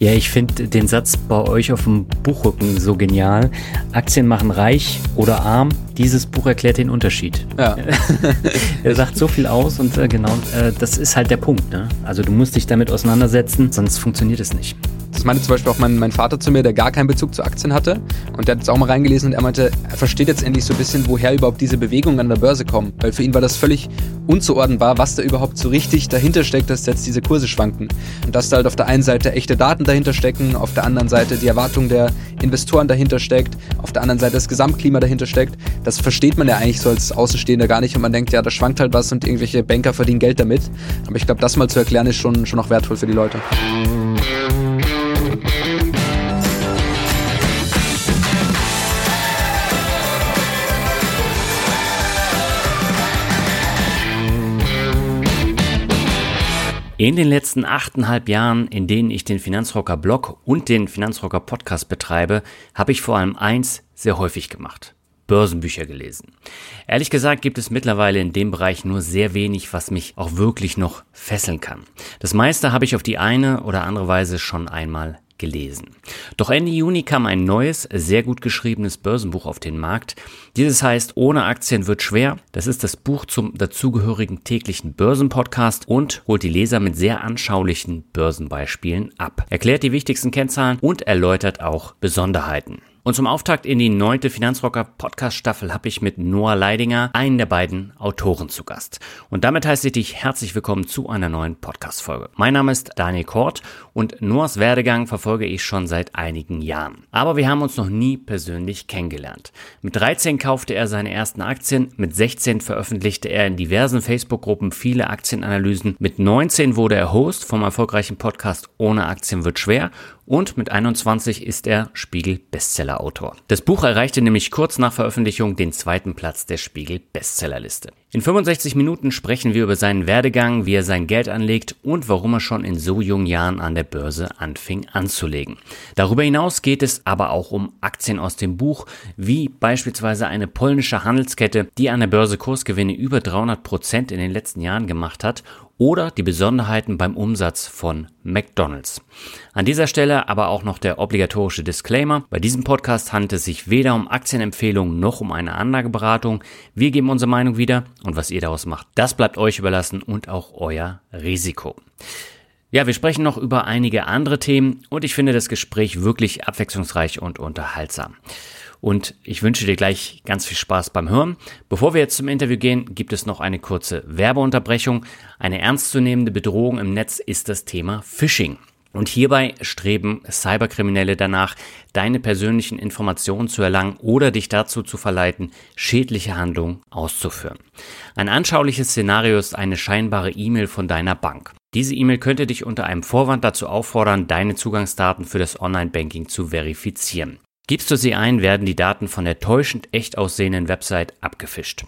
Ja, ich finde den Satz bei euch auf dem Buchrücken so genial. Aktien machen reich oder arm. Dieses Buch erklärt den Unterschied. Ja. er sagt so viel aus und äh, genau, äh, das ist halt der Punkt. Ne? Also du musst dich damit auseinandersetzen, sonst funktioniert es nicht. Das meinte zum Beispiel auch mein, mein Vater zu mir, der gar keinen Bezug zu Aktien hatte. Und der hat jetzt auch mal reingelesen und er meinte, er versteht jetzt endlich so ein bisschen, woher überhaupt diese Bewegungen an der Börse kommen. Weil für ihn war das völlig unzuordnenbar, was da überhaupt so richtig dahinter steckt, dass jetzt diese Kurse schwanken. Und dass da halt auf der einen Seite echte Daten dahinter stecken, auf der anderen Seite die Erwartung der Investoren dahinter steckt, auf der anderen Seite das Gesamtklima dahinter steckt. Das versteht man ja eigentlich so als Außenstehender gar nicht und man denkt, ja, da schwankt halt was und irgendwelche Banker verdienen Geld damit. Aber ich glaube, das mal zu erklären ist schon, schon auch wertvoll für die Leute. In den letzten achteinhalb Jahren, in denen ich den Finanzrocker Blog und den Finanzrocker Podcast betreibe, habe ich vor allem eins sehr häufig gemacht. Börsenbücher gelesen. Ehrlich gesagt gibt es mittlerweile in dem Bereich nur sehr wenig, was mich auch wirklich noch fesseln kann. Das meiste habe ich auf die eine oder andere Weise schon einmal gelesen. Doch Ende Juni kam ein neues, sehr gut geschriebenes Börsenbuch auf den Markt. Dieses heißt Ohne Aktien wird schwer. Das ist das Buch zum dazugehörigen täglichen Börsenpodcast und holt die Leser mit sehr anschaulichen Börsenbeispielen ab. Erklärt die wichtigsten Kennzahlen und erläutert auch Besonderheiten. Und zum Auftakt in die neunte Finanzrocker Podcast Staffel habe ich mit Noah Leidinger einen der beiden Autoren zu Gast. Und damit heiße ich dich herzlich willkommen zu einer neuen Podcast Folge. Mein Name ist Daniel Kort und Noahs Werdegang verfolge ich schon seit einigen Jahren. Aber wir haben uns noch nie persönlich kennengelernt. Mit 13 kaufte er seine ersten Aktien, mit 16 veröffentlichte er in diversen Facebook-Gruppen viele Aktienanalysen, mit 19 wurde er Host vom erfolgreichen Podcast Ohne Aktien wird schwer und mit 21 ist er Spiegel-Bestseller-Autor. Das Buch erreichte nämlich kurz nach Veröffentlichung den zweiten Platz der Spiegel-Bestsellerliste. In 65 Minuten sprechen wir über seinen Werdegang, wie er sein Geld anlegt und warum er schon in so jungen Jahren an der Börse anfing anzulegen. Darüber hinaus geht es aber auch um Aktien aus dem Buch, wie beispielsweise eine polnische Handelskette, die an der Börse Kursgewinne über 300 Prozent in den letzten Jahren gemacht hat oder die Besonderheiten beim Umsatz von McDonald's. An dieser Stelle aber auch noch der obligatorische Disclaimer. Bei diesem Podcast handelt es sich weder um Aktienempfehlungen noch um eine Anlageberatung. Wir geben unsere Meinung wieder und was ihr daraus macht, das bleibt euch überlassen und auch euer Risiko. Ja, wir sprechen noch über einige andere Themen und ich finde das Gespräch wirklich abwechslungsreich und unterhaltsam und ich wünsche dir gleich ganz viel Spaß beim Hören. Bevor wir jetzt zum Interview gehen, gibt es noch eine kurze Werbeunterbrechung. Eine ernstzunehmende Bedrohung im Netz ist das Thema Phishing. Und hierbei streben Cyberkriminelle danach, deine persönlichen Informationen zu erlangen oder dich dazu zu verleiten, schädliche Handlungen auszuführen. Ein anschauliches Szenario ist eine scheinbare E-Mail von deiner Bank. Diese E-Mail könnte dich unter einem Vorwand dazu auffordern, deine Zugangsdaten für das Online-Banking zu verifizieren. Gibst du sie ein, werden die Daten von der täuschend echt aussehenden Website abgefischt.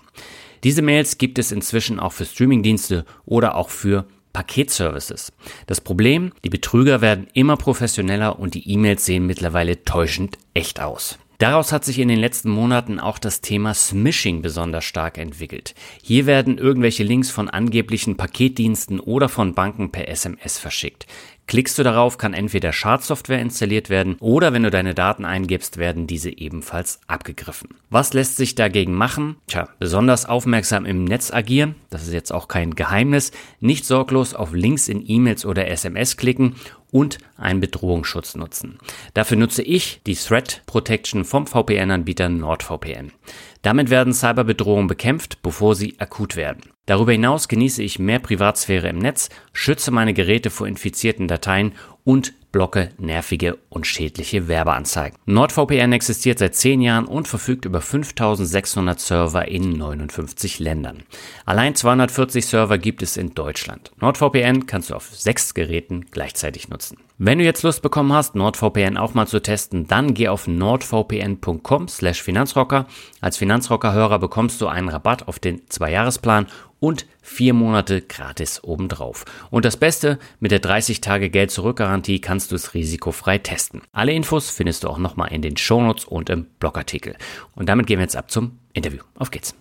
Diese Mails gibt es inzwischen auch für Streamingdienste oder auch für Paketservices. Das Problem, die Betrüger werden immer professioneller und die E-Mails sehen mittlerweile täuschend echt aus. Daraus hat sich in den letzten Monaten auch das Thema Smishing besonders stark entwickelt. Hier werden irgendwelche Links von angeblichen Paketdiensten oder von Banken per SMS verschickt. Klickst du darauf, kann entweder Schadsoftware installiert werden oder wenn du deine Daten eingibst, werden diese ebenfalls abgegriffen. Was lässt sich dagegen machen? Tja, besonders aufmerksam im Netz agieren, das ist jetzt auch kein Geheimnis, nicht sorglos auf Links in E-Mails oder SMS klicken und einen Bedrohungsschutz nutzen. Dafür nutze ich die Threat Protection vom VPN-Anbieter NordVPN. Damit werden Cyberbedrohungen bekämpft, bevor sie akut werden. Darüber hinaus genieße ich mehr Privatsphäre im Netz, schütze meine Geräte vor infizierten Dateien und blocke nervige und schädliche Werbeanzeigen. NordVPN existiert seit 10 Jahren und verfügt über 5600 Server in 59 Ländern. Allein 240 Server gibt es in Deutschland. NordVPN kannst du auf sechs Geräten gleichzeitig nutzen. Wenn du jetzt Lust bekommen hast, NordVPN auch mal zu testen, dann geh auf nordvpn.com slash Finanzrocker. Als Finanzrocker-Hörer bekommst du einen Rabatt auf den Zwei-Jahres-Plan und vier Monate gratis obendrauf. Und das Beste, mit der 30 Tage Geld zurück Garantie kannst du es risikofrei testen. Alle Infos findest du auch nochmal in den Shownotes und im Blogartikel. Und damit gehen wir jetzt ab zum Interview. Auf geht's.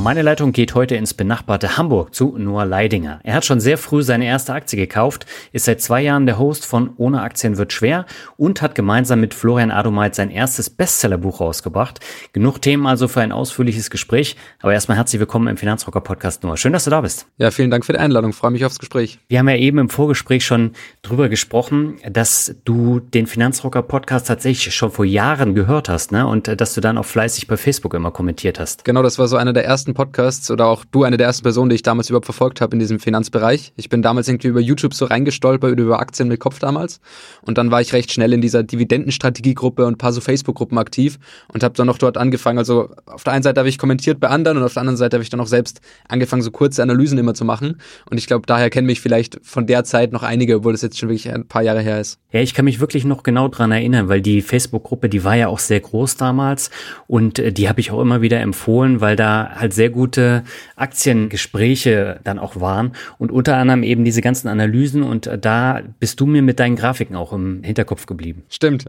Meine Leitung geht heute ins benachbarte Hamburg zu Noah Leidinger. Er hat schon sehr früh seine erste Aktie gekauft, ist seit zwei Jahren der Host von Ohne Aktien wird schwer und hat gemeinsam mit Florian Adomeit sein erstes Bestsellerbuch rausgebracht. Genug Themen also für ein ausführliches Gespräch. Aber erstmal herzlich willkommen im Finanzrocker Podcast Noah. Schön, dass du da bist. Ja, vielen Dank für die Einladung. Freue mich aufs Gespräch. Wir haben ja eben im Vorgespräch schon drüber gesprochen, dass du den Finanzrocker Podcast tatsächlich schon vor Jahren gehört hast, ne? Und dass du dann auch fleißig bei Facebook immer kommentiert hast. Genau, das war so einer der ersten ersten Podcasts oder auch du eine der ersten Personen, die ich damals überhaupt verfolgt habe in diesem Finanzbereich. Ich bin damals irgendwie über YouTube so reingestolpert über Aktien mit Kopf damals und dann war ich recht schnell in dieser Dividendenstrategiegruppe und ein paar so Facebook-Gruppen aktiv und habe dann noch dort angefangen. Also auf der einen Seite habe ich kommentiert bei anderen und auf der anderen Seite habe ich dann auch selbst angefangen, so kurze Analysen immer zu machen und ich glaube, daher kennen mich vielleicht von der Zeit noch einige, obwohl das jetzt schon wirklich ein paar Jahre her ist. Ja, ich kann mich wirklich noch genau dran erinnern, weil die Facebook-Gruppe, die war ja auch sehr groß damals und äh, die habe ich auch immer wieder empfohlen, weil da halt sehr sehr gute Aktiengespräche dann auch waren und unter anderem eben diese ganzen Analysen und da bist du mir mit deinen Grafiken auch im Hinterkopf geblieben. Stimmt.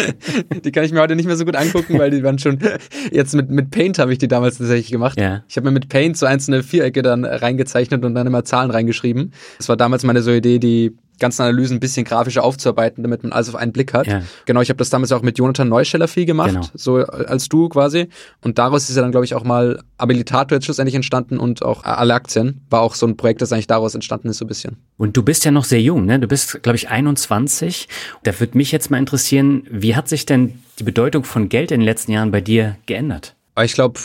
die kann ich mir heute nicht mehr so gut angucken, weil die waren schon jetzt mit, mit Paint habe ich die damals tatsächlich gemacht. Ja. Ich habe mir mit Paint so einzelne Vierecke dann reingezeichnet und dann immer Zahlen reingeschrieben. Das war damals meine so Idee, die ganzen Analysen ein bisschen grafischer aufzuarbeiten, damit man alles auf einen Blick hat. Ja. Genau, ich habe das damals auch mit Jonathan Neuscheller viel gemacht, genau. so als du quasi. Und daraus ist ja dann, glaube ich, auch mal Abilitator jetzt schlussendlich entstanden und auch alle Aktien war auch so ein Projekt, das eigentlich daraus entstanden ist, so ein bisschen. Und du bist ja noch sehr jung, ne? Du bist, glaube ich, 21. Da würde mich jetzt mal interessieren, wie hat sich denn die Bedeutung von Geld in den letzten Jahren bei dir geändert? Ich glaube,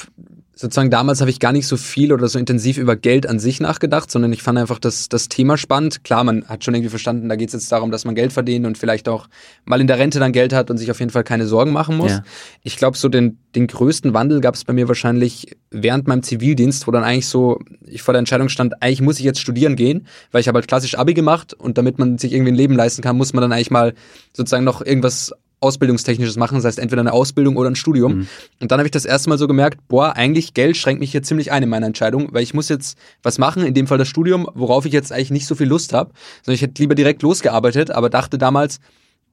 sozusagen damals habe ich gar nicht so viel oder so intensiv über Geld an sich nachgedacht, sondern ich fand einfach das, das Thema spannend. Klar, man hat schon irgendwie verstanden, da geht es jetzt darum, dass man Geld verdient und vielleicht auch mal in der Rente dann Geld hat und sich auf jeden Fall keine Sorgen machen muss. Ja. Ich glaube, so den, den größten Wandel gab es bei mir wahrscheinlich während meinem Zivildienst, wo dann eigentlich so, ich vor der Entscheidung stand, eigentlich muss ich jetzt studieren gehen, weil ich habe halt klassisch Abi gemacht und damit man sich irgendwie ein Leben leisten kann, muss man dann eigentlich mal sozusagen noch irgendwas Ausbildungstechnisches machen, das heißt entweder eine Ausbildung oder ein Studium. Mhm. Und dann habe ich das erste Mal so gemerkt, boah, eigentlich Geld schränkt mich hier ziemlich ein in meiner Entscheidung, weil ich muss jetzt was machen, in dem Fall das Studium, worauf ich jetzt eigentlich nicht so viel Lust habe, sondern ich hätte lieber direkt losgearbeitet, aber dachte damals,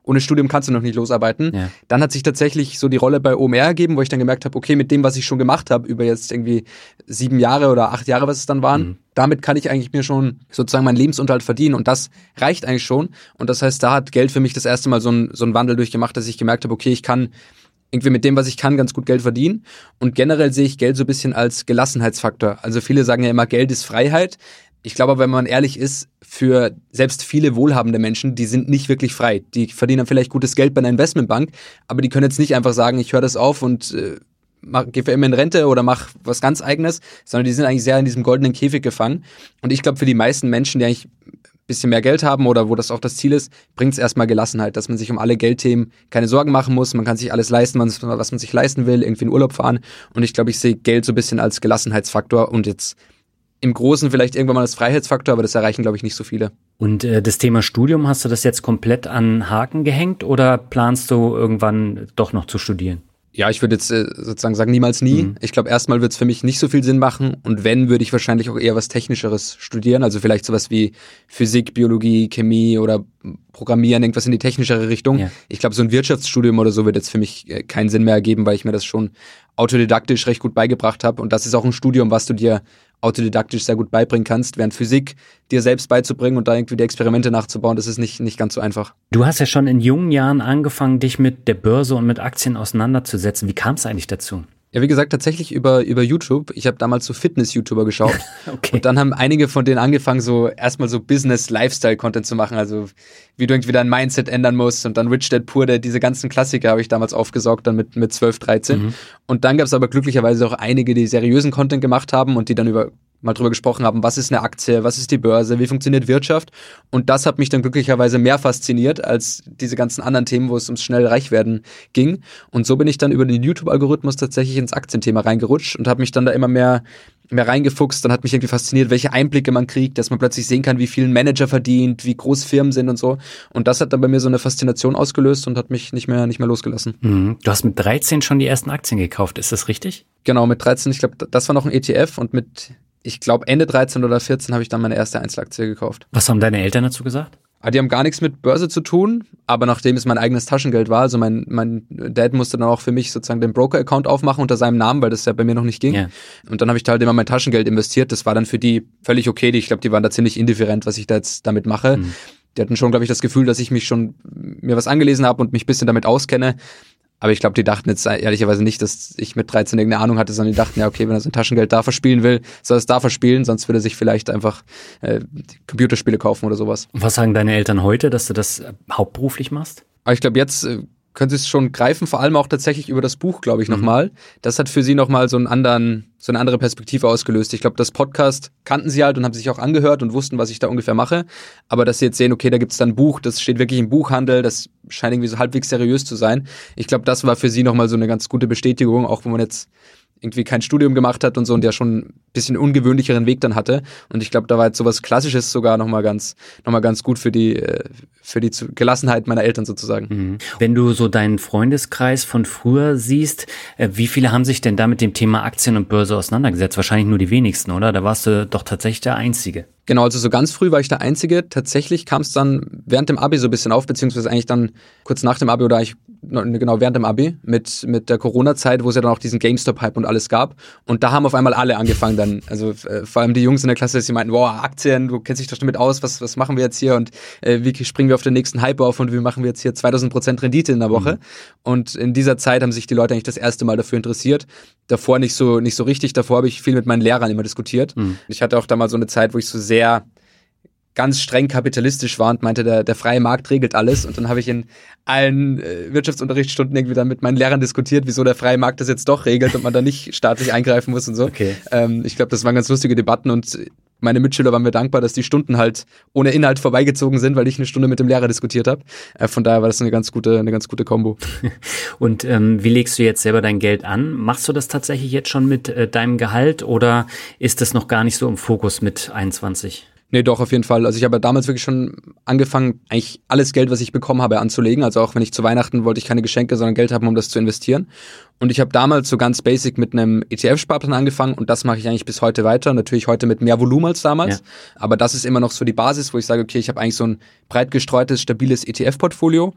ohne Studium kannst du noch nicht losarbeiten. Ja. Dann hat sich tatsächlich so die Rolle bei OMR ergeben, wo ich dann gemerkt habe, okay, mit dem, was ich schon gemacht habe, über jetzt irgendwie sieben Jahre oder acht Jahre, was es dann waren, mhm. damit kann ich eigentlich mir schon sozusagen meinen Lebensunterhalt verdienen und das reicht eigentlich schon. Und das heißt, da hat Geld für mich das erste Mal so ein, so ein Wandel durchgemacht, dass ich gemerkt habe, okay, ich kann irgendwie mit dem, was ich kann, ganz gut Geld verdienen. Und generell sehe ich Geld so ein bisschen als Gelassenheitsfaktor. Also viele sagen ja immer, Geld ist Freiheit. Ich glaube, wenn man ehrlich ist, für selbst viele wohlhabende Menschen, die sind nicht wirklich frei. Die verdienen dann vielleicht gutes Geld bei einer Investmentbank, aber die können jetzt nicht einfach sagen, ich höre das auf und äh, mach, geh für immer in Rente oder mach was ganz eigenes, sondern die sind eigentlich sehr in diesem goldenen Käfig gefangen. Und ich glaube, für die meisten Menschen, die eigentlich ein bisschen mehr Geld haben oder wo das auch das Ziel ist, bringt es erstmal Gelassenheit, dass man sich um alle Geldthemen keine Sorgen machen muss. Man kann sich alles leisten, was man sich leisten will, irgendwie in Urlaub fahren. Und ich glaube, ich sehe Geld so ein bisschen als Gelassenheitsfaktor und jetzt im Großen vielleicht irgendwann mal das Freiheitsfaktor, aber das erreichen, glaube ich, nicht so viele. Und äh, das Thema Studium, hast du das jetzt komplett an Haken gehängt oder planst du irgendwann doch noch zu studieren? Ja, ich würde jetzt äh, sozusagen sagen, niemals nie. Mhm. Ich glaube, erstmal wird es für mich nicht so viel Sinn machen. Und wenn, würde ich wahrscheinlich auch eher was Technischeres studieren. Also vielleicht sowas wie Physik, Biologie, Chemie oder Programmieren, irgendwas in die technischere Richtung. Ja. Ich glaube, so ein Wirtschaftsstudium oder so wird jetzt für mich äh, keinen Sinn mehr ergeben, weil ich mir das schon autodidaktisch recht gut beigebracht habe. Und das ist auch ein Studium, was du dir autodidaktisch sehr gut beibringen kannst, während Physik dir selbst beizubringen und da irgendwie die Experimente nachzubauen, das ist nicht, nicht ganz so einfach. Du hast ja schon in jungen Jahren angefangen, dich mit der Börse und mit Aktien auseinanderzusetzen. Wie kam es eigentlich dazu? Ja, wie gesagt, tatsächlich über, über YouTube. Ich habe damals so Fitness-YouTuber geschaut. okay. Und dann haben einige von denen angefangen, so erstmal so Business-Lifestyle-Content zu machen. Also wie du irgendwie dein Mindset ändern musst und dann Rich Dad Poor Dad, diese ganzen Klassiker habe ich damals aufgesaugt, dann mit, mit 12, 13. Mhm. Und dann gab es aber glücklicherweise auch einige, die seriösen Content gemacht haben und die dann über mal drüber gesprochen haben, was ist eine Aktie, was ist die Börse, wie funktioniert Wirtschaft. Und das hat mich dann glücklicherweise mehr fasziniert als diese ganzen anderen Themen, wo es ums schnell reich werden ging. Und so bin ich dann über den YouTube-Algorithmus tatsächlich ins Aktienthema reingerutscht und habe mich dann da immer mehr mehr reingefuchst, dann hat mich irgendwie fasziniert, welche Einblicke man kriegt, dass man plötzlich sehen kann, wie viel ein Manager verdient, wie groß Firmen sind und so. Und das hat dann bei mir so eine Faszination ausgelöst und hat mich nicht mehr, nicht mehr losgelassen. Mhm. Du hast mit 13 schon die ersten Aktien gekauft, ist das richtig? Genau, mit 13, ich glaube, das war noch ein ETF und mit ich glaube, Ende 13 oder 14 habe ich dann meine erste Einzelaktie gekauft. Was haben deine Eltern dazu gesagt? Ah, die haben gar nichts mit Börse zu tun, aber nachdem es mein eigenes Taschengeld war, also mein, mein Dad musste dann auch für mich sozusagen den Broker-Account aufmachen unter seinem Namen, weil das ja bei mir noch nicht ging. Ja. Und dann habe ich da halt immer mein Taschengeld investiert. Das war dann für die völlig okay. Ich glaube, die waren da ziemlich indifferent, was ich da jetzt damit mache. Mhm. Die hatten schon, glaube ich, das Gefühl, dass ich mich schon mir was angelesen habe und mich bisschen damit auskenne. Aber ich glaube, die dachten jetzt ehrlicherweise nicht, dass ich mit 13 irgendeine Ahnung hatte, sondern die dachten, ja, okay, wenn er sein Taschengeld da verspielen will, soll er es da verspielen, sonst würde er sich vielleicht einfach äh, Computerspiele kaufen oder sowas. Und was sagen deine Eltern heute, dass du das hauptberuflich machst? Aber ich glaube, jetzt äh, können sie es schon greifen, vor allem auch tatsächlich über das Buch, glaube ich, mhm. nochmal. Das hat für sie nochmal so einen anderen, so eine andere Perspektive ausgelöst. Ich glaube, das Podcast kannten sie halt und haben sich auch angehört und wussten, was ich da ungefähr mache. Aber dass sie jetzt sehen, okay, da gibt es dann ein Buch, das steht wirklich im Buchhandel, das scheint irgendwie so halbwegs seriös zu sein. Ich glaube, das war für sie nochmal so eine ganz gute Bestätigung, auch wenn man jetzt irgendwie kein Studium gemacht hat und so und der schon ein bisschen ungewöhnlicheren Weg dann hatte. Und ich glaube, da war jetzt sowas Klassisches sogar nochmal ganz, noch mal ganz gut für die, äh, für die Gelassenheit meiner Eltern sozusagen. Mhm. Wenn du so deinen Freundeskreis von früher siehst, äh, wie viele haben sich denn da mit dem Thema Aktien und Börse auseinandergesetzt? Wahrscheinlich nur die wenigsten, oder? Da warst du doch tatsächlich der Einzige. Genau, also so ganz früh war ich der Einzige. Tatsächlich kam es dann während dem Abi so ein bisschen auf, beziehungsweise eigentlich dann kurz nach dem Abi oder eigentlich genau während dem Abi mit, mit der Corona-Zeit, wo es ja dann auch diesen GameStop-Hype und alles gab. Und da haben auf einmal alle angefangen dann, also äh, vor allem die Jungs in der Klasse, die meinten, wow, Aktien, du kennst dich doch damit aus, was, was machen wir jetzt hier und äh, wie springen wir auf den nächsten Hype auf und wie machen wir jetzt hier 2000 Prozent Rendite in der Woche. Mhm. Und in dieser Zeit haben sich die Leute eigentlich das erste Mal dafür interessiert. Davor nicht so, nicht so richtig, davor habe ich viel mit meinen Lehrern immer diskutiert. Mhm. Ich hatte auch da mal so eine Zeit, wo ich so sehr ganz streng kapitalistisch war und meinte, der, der freie Markt regelt alles. Und dann habe ich in allen äh, Wirtschaftsunterrichtsstunden irgendwie dann mit meinen Lehrern diskutiert, wieso der freie Markt das jetzt doch regelt und man da nicht staatlich eingreifen muss und so. Okay. Ähm, ich glaube, das waren ganz lustige Debatten und meine Mitschüler waren mir dankbar, dass die Stunden halt ohne Inhalt vorbeigezogen sind, weil ich eine Stunde mit dem Lehrer diskutiert habe. Äh, von daher war das eine ganz gute, eine ganz gute Kombo. Und ähm, wie legst du jetzt selber dein Geld an? Machst du das tatsächlich jetzt schon mit äh, deinem Gehalt oder ist das noch gar nicht so im Fokus mit 21? Nee, doch, auf jeden Fall. Also ich habe damals wirklich schon angefangen, eigentlich alles Geld, was ich bekommen habe, anzulegen. Also auch wenn ich zu Weihnachten wollte ich keine Geschenke, sondern Geld haben, um das zu investieren. Und ich habe damals so ganz basic mit einem ETF-Sparplan angefangen und das mache ich eigentlich bis heute weiter. Natürlich heute mit mehr Volumen als damals. Ja. Aber das ist immer noch so die Basis, wo ich sage, okay, ich habe eigentlich so ein breit gestreutes, stabiles ETF-Portfolio.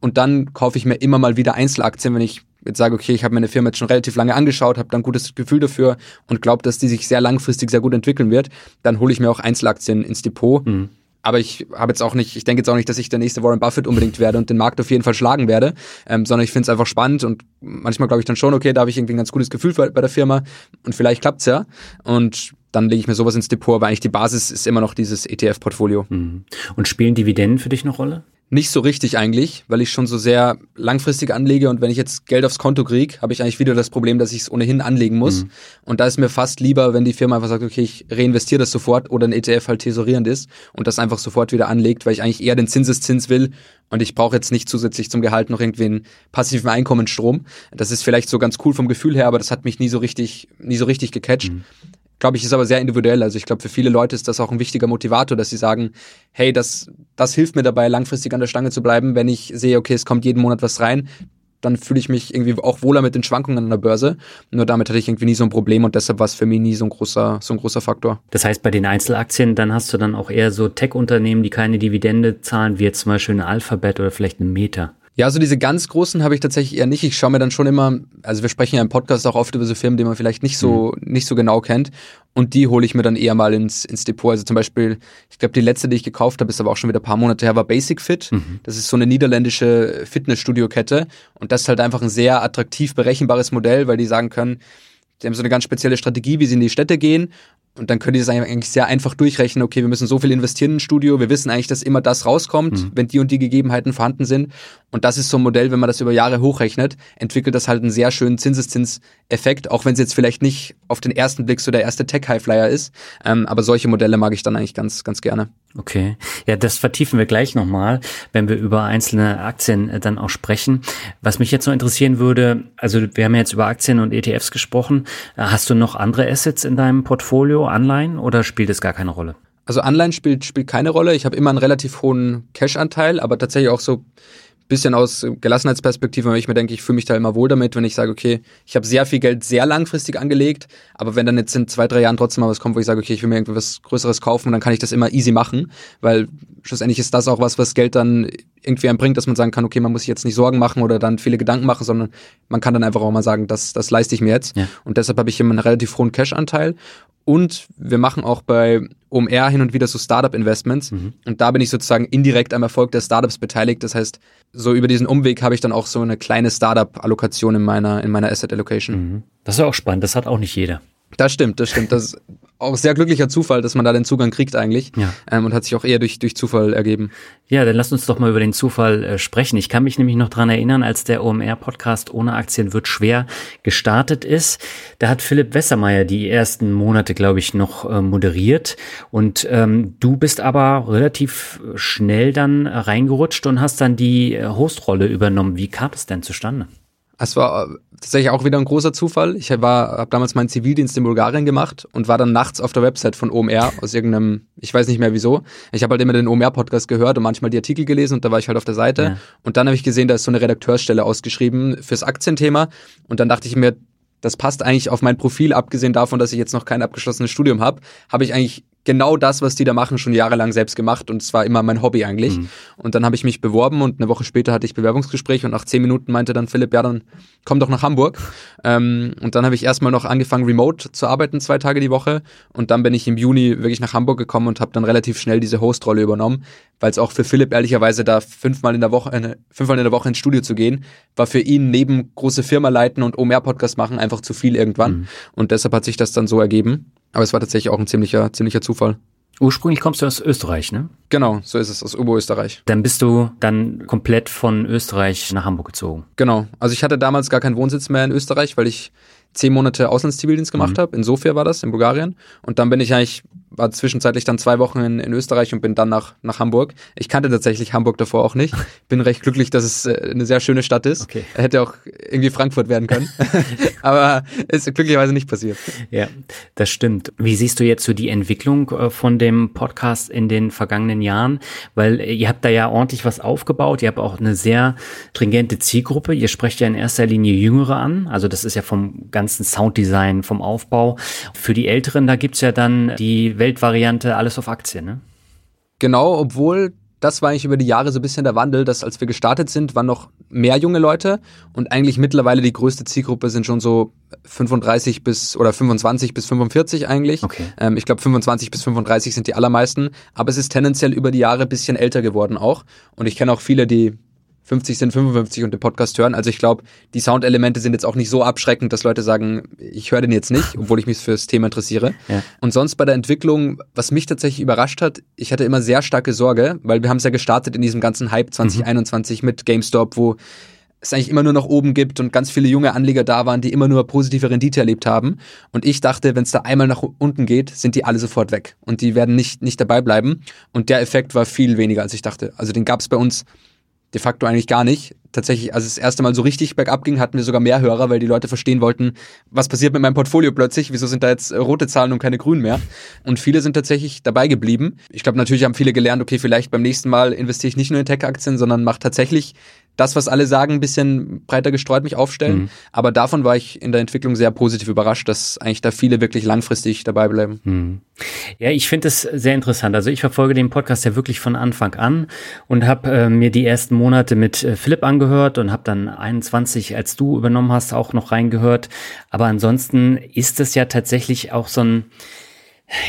Und dann kaufe ich mir immer mal wieder Einzelaktien, wenn ich jetzt sage, okay, ich habe meine Firma jetzt schon relativ lange angeschaut, habe dann ein gutes Gefühl dafür und glaube, dass die sich sehr langfristig sehr gut entwickeln wird, dann hole ich mir auch Einzelaktien ins Depot. Mhm. Aber ich habe jetzt auch nicht, ich denke jetzt auch nicht, dass ich der nächste Warren Buffett unbedingt werde und den Markt auf jeden Fall schlagen werde, ähm, sondern ich finde es einfach spannend und manchmal glaube ich dann schon, okay, da habe ich irgendwie ein ganz gutes Gefühl bei, bei der Firma und vielleicht klappt's ja. Und dann lege ich mir sowas ins Depot, aber eigentlich die Basis ist immer noch dieses ETF-Portfolio. Mhm. Und spielen Dividenden für dich eine Rolle? Nicht so richtig eigentlich, weil ich schon so sehr langfristig anlege und wenn ich jetzt Geld aufs Konto kriege, habe ich eigentlich wieder das Problem, dass ich es ohnehin anlegen muss. Mhm. Und da ist mir fast lieber, wenn die Firma einfach sagt, okay, ich reinvestiere das sofort oder ein ETF halt tesorierend ist und das einfach sofort wieder anlegt, weil ich eigentlich eher den Zinseszins will und ich brauche jetzt nicht zusätzlich zum Gehalt noch irgendwie einen passiven Einkommensstrom. Das ist vielleicht so ganz cool vom Gefühl her, aber das hat mich nie so richtig, nie so richtig gecatcht. Mhm glaube ich, ist aber sehr individuell. Also ich glaube, für viele Leute ist das auch ein wichtiger Motivator, dass sie sagen, hey, das, das hilft mir dabei, langfristig an der Stange zu bleiben, wenn ich sehe, okay, es kommt jeden Monat was rein, dann fühle ich mich irgendwie auch wohler mit den Schwankungen an der Börse. Nur damit hatte ich irgendwie nie so ein Problem und deshalb war es für mich nie so ein großer, so ein großer Faktor. Das heißt, bei den Einzelaktien, dann hast du dann auch eher so Tech-Unternehmen, die keine Dividende zahlen, wie jetzt zum Beispiel eine Alphabet oder vielleicht eine Meta. Ja, also diese ganz großen habe ich tatsächlich eher nicht. Ich schaue mir dann schon immer, also wir sprechen ja im Podcast auch oft über so Firmen, die man vielleicht nicht so, mhm. nicht so genau kennt. Und die hole ich mir dann eher mal ins, ins Depot. Also zum Beispiel, ich glaube, die letzte, die ich gekauft habe, ist aber auch schon wieder ein paar Monate her, war Basic Fit. Mhm. Das ist so eine niederländische Fitnessstudio-Kette. Und das ist halt einfach ein sehr attraktiv berechenbares Modell, weil die sagen können, die haben so eine ganz spezielle Strategie, wie sie in die Städte gehen und dann könnt ihr das eigentlich sehr einfach durchrechnen, okay, wir müssen so viel investieren in Studio, wir wissen eigentlich, dass immer das rauskommt, mhm. wenn die und die Gegebenheiten vorhanden sind. Und das ist so ein Modell, wenn man das über Jahre hochrechnet, entwickelt das halt einen sehr schönen Zinseszinseffekt, auch wenn es jetzt vielleicht nicht auf den ersten Blick so der erste Tech-Highflyer ist. Ähm, aber solche Modelle mag ich dann eigentlich ganz, ganz gerne. Okay. Ja, das vertiefen wir gleich nochmal, wenn wir über einzelne Aktien äh, dann auch sprechen. Was mich jetzt noch interessieren würde, also wir haben jetzt über Aktien und ETFs gesprochen. Äh, hast du noch andere Assets in deinem Portfolio, Anleihen, oder spielt es gar keine Rolle? Also Anleihen spielt, spielt keine Rolle. Ich habe immer einen relativ hohen Cash-Anteil, aber tatsächlich auch so bisschen aus Gelassenheitsperspektive, wenn ich mir denke, ich fühle mich da immer wohl damit, wenn ich sage, okay, ich habe sehr viel Geld sehr langfristig angelegt, aber wenn dann jetzt in zwei, drei Jahren trotzdem mal was kommt, wo ich sage, okay, ich will mir irgendwie was Größeres kaufen, dann kann ich das immer easy machen, weil schlussendlich ist das auch was, was Geld dann irgendwie einem bringt, dass man sagen kann, okay, man muss sich jetzt nicht Sorgen machen oder dann viele Gedanken machen, sondern man kann dann einfach auch mal sagen, das, das leiste ich mir jetzt. Ja. Und deshalb habe ich immer einen relativ hohen Cash-Anteil. Und wir machen auch bei OMR hin und wieder so Startup-Investments. Mhm. Und da bin ich sozusagen indirekt am Erfolg der Startups beteiligt. Das heißt, so über diesen Umweg habe ich dann auch so eine kleine Startup-Allokation in meiner, in meiner Asset Allocation. Mhm. Das ist ja auch spannend. Das hat auch nicht jeder. Das stimmt, das stimmt. Das auch sehr glücklicher Zufall, dass man da den Zugang kriegt eigentlich. Ja. Ähm, und hat sich auch eher durch, durch Zufall ergeben. Ja, dann lass uns doch mal über den Zufall äh, sprechen. Ich kann mich nämlich noch dran erinnern, als der OMR-Podcast ohne Aktien wird schwer gestartet ist. Da hat Philipp Wessermeier die ersten Monate, glaube ich, noch äh, moderiert. Und ähm, du bist aber relativ schnell dann reingerutscht und hast dann die äh, Hostrolle übernommen. Wie kam es denn zustande? Es war tatsächlich auch wieder ein großer Zufall. Ich war, habe damals meinen Zivildienst in Bulgarien gemacht und war dann nachts auf der Website von OMR aus irgendeinem, ich weiß nicht mehr wieso. Ich habe halt immer den OMR-Podcast gehört und manchmal die Artikel gelesen und da war ich halt auf der Seite. Ja. Und dann habe ich gesehen, da ist so eine Redakteursstelle ausgeschrieben fürs Aktienthema. Und dann dachte ich mir, das passt eigentlich auf mein Profil, abgesehen davon, dass ich jetzt noch kein abgeschlossenes Studium habe, habe ich eigentlich genau das, was die da machen, schon jahrelang selbst gemacht und es war immer mein Hobby eigentlich. Mhm. Und dann habe ich mich beworben und eine Woche später hatte ich Bewerbungsgespräch und nach zehn Minuten meinte dann Philipp, ja, dann komm doch nach Hamburg. Ähm, und dann habe ich erstmal noch angefangen, remote zu arbeiten, zwei Tage die Woche. Und dann bin ich im Juni wirklich nach Hamburg gekommen und habe dann relativ schnell diese Hostrolle übernommen, weil es auch für Philipp ehrlicherweise da fünfmal in der Woche, äh, fünfmal in der Woche ins Studio zu gehen, war für ihn neben große Firma leiten und OMR-Podcast machen einfach zu viel irgendwann. Mhm. Und deshalb hat sich das dann so ergeben. Aber es war tatsächlich auch ein ziemlicher, ziemlicher Zufall. Ursprünglich kommst du aus Österreich, ne? Genau, so ist es, aus Oberösterreich. Dann bist du dann komplett von Österreich nach Hamburg gezogen. Genau. Also ich hatte damals gar keinen Wohnsitz mehr in Österreich, weil ich zehn Monate Auslandszivildienst gemacht mhm. habe. In Sofia war das, in Bulgarien. Und dann bin ich eigentlich war zwischenzeitlich dann zwei Wochen in, in Österreich und bin dann nach, nach Hamburg. Ich kannte tatsächlich Hamburg davor auch nicht. Bin recht glücklich, dass es äh, eine sehr schöne Stadt ist. Okay. Hätte auch irgendwie Frankfurt werden können. Aber ist glücklicherweise nicht passiert. Ja, das stimmt. Wie siehst du jetzt so die Entwicklung äh, von dem Podcast in den vergangenen Jahren? Weil äh, ihr habt da ja ordentlich was aufgebaut. Ihr habt auch eine sehr stringente Zielgruppe. Ihr sprecht ja in erster Linie Jüngere an. Also das ist ja vom ganzen Sounddesign, vom Aufbau. Für die Älteren, da gibt's ja dann die Weltvariante alles auf Aktien, ne? Genau, obwohl das war eigentlich über die Jahre so ein bisschen der Wandel, dass als wir gestartet sind, waren noch mehr junge Leute und eigentlich mittlerweile die größte Zielgruppe sind schon so 35 bis oder 25 bis 45 eigentlich. Okay. Ähm, ich glaube 25 bis 35 sind die allermeisten, aber es ist tendenziell über die Jahre ein bisschen älter geworden auch und ich kenne auch viele, die 50 sind 55 und den Podcast hören. Also ich glaube, die Soundelemente sind jetzt auch nicht so abschreckend, dass Leute sagen, ich höre den jetzt nicht, obwohl ich mich fürs Thema interessiere. Ja. Und sonst bei der Entwicklung, was mich tatsächlich überrascht hat, ich hatte immer sehr starke Sorge, weil wir haben es ja gestartet in diesem ganzen Hype 2021 mhm. mit GameStop, wo es eigentlich immer nur nach oben gibt und ganz viele junge Anleger da waren, die immer nur positive Rendite erlebt haben. Und ich dachte, wenn es da einmal nach unten geht, sind die alle sofort weg und die werden nicht, nicht dabei bleiben. Und der Effekt war viel weniger, als ich dachte. Also den gab es bei uns de facto eigentlich gar nicht. Tatsächlich, als es das erste Mal so richtig bergab ging, hatten wir sogar mehr Hörer, weil die Leute verstehen wollten, was passiert mit meinem Portfolio plötzlich, wieso sind da jetzt rote Zahlen und keine grünen mehr. Und viele sind tatsächlich dabei geblieben. Ich glaube, natürlich haben viele gelernt, okay, vielleicht beim nächsten Mal investiere ich nicht nur in Tech-Aktien, sondern mache tatsächlich das, was alle sagen, ein bisschen breiter gestreut mich aufstellen. Mhm. Aber davon war ich in der Entwicklung sehr positiv überrascht, dass eigentlich da viele wirklich langfristig dabei bleiben. Mhm. Ja, ich finde es sehr interessant. Also ich verfolge den Podcast ja wirklich von Anfang an und habe äh, mir die ersten Monate mit äh, Philipp angehört und habe dann 21, als du übernommen hast, auch noch reingehört. Aber ansonsten ist es ja tatsächlich auch so ein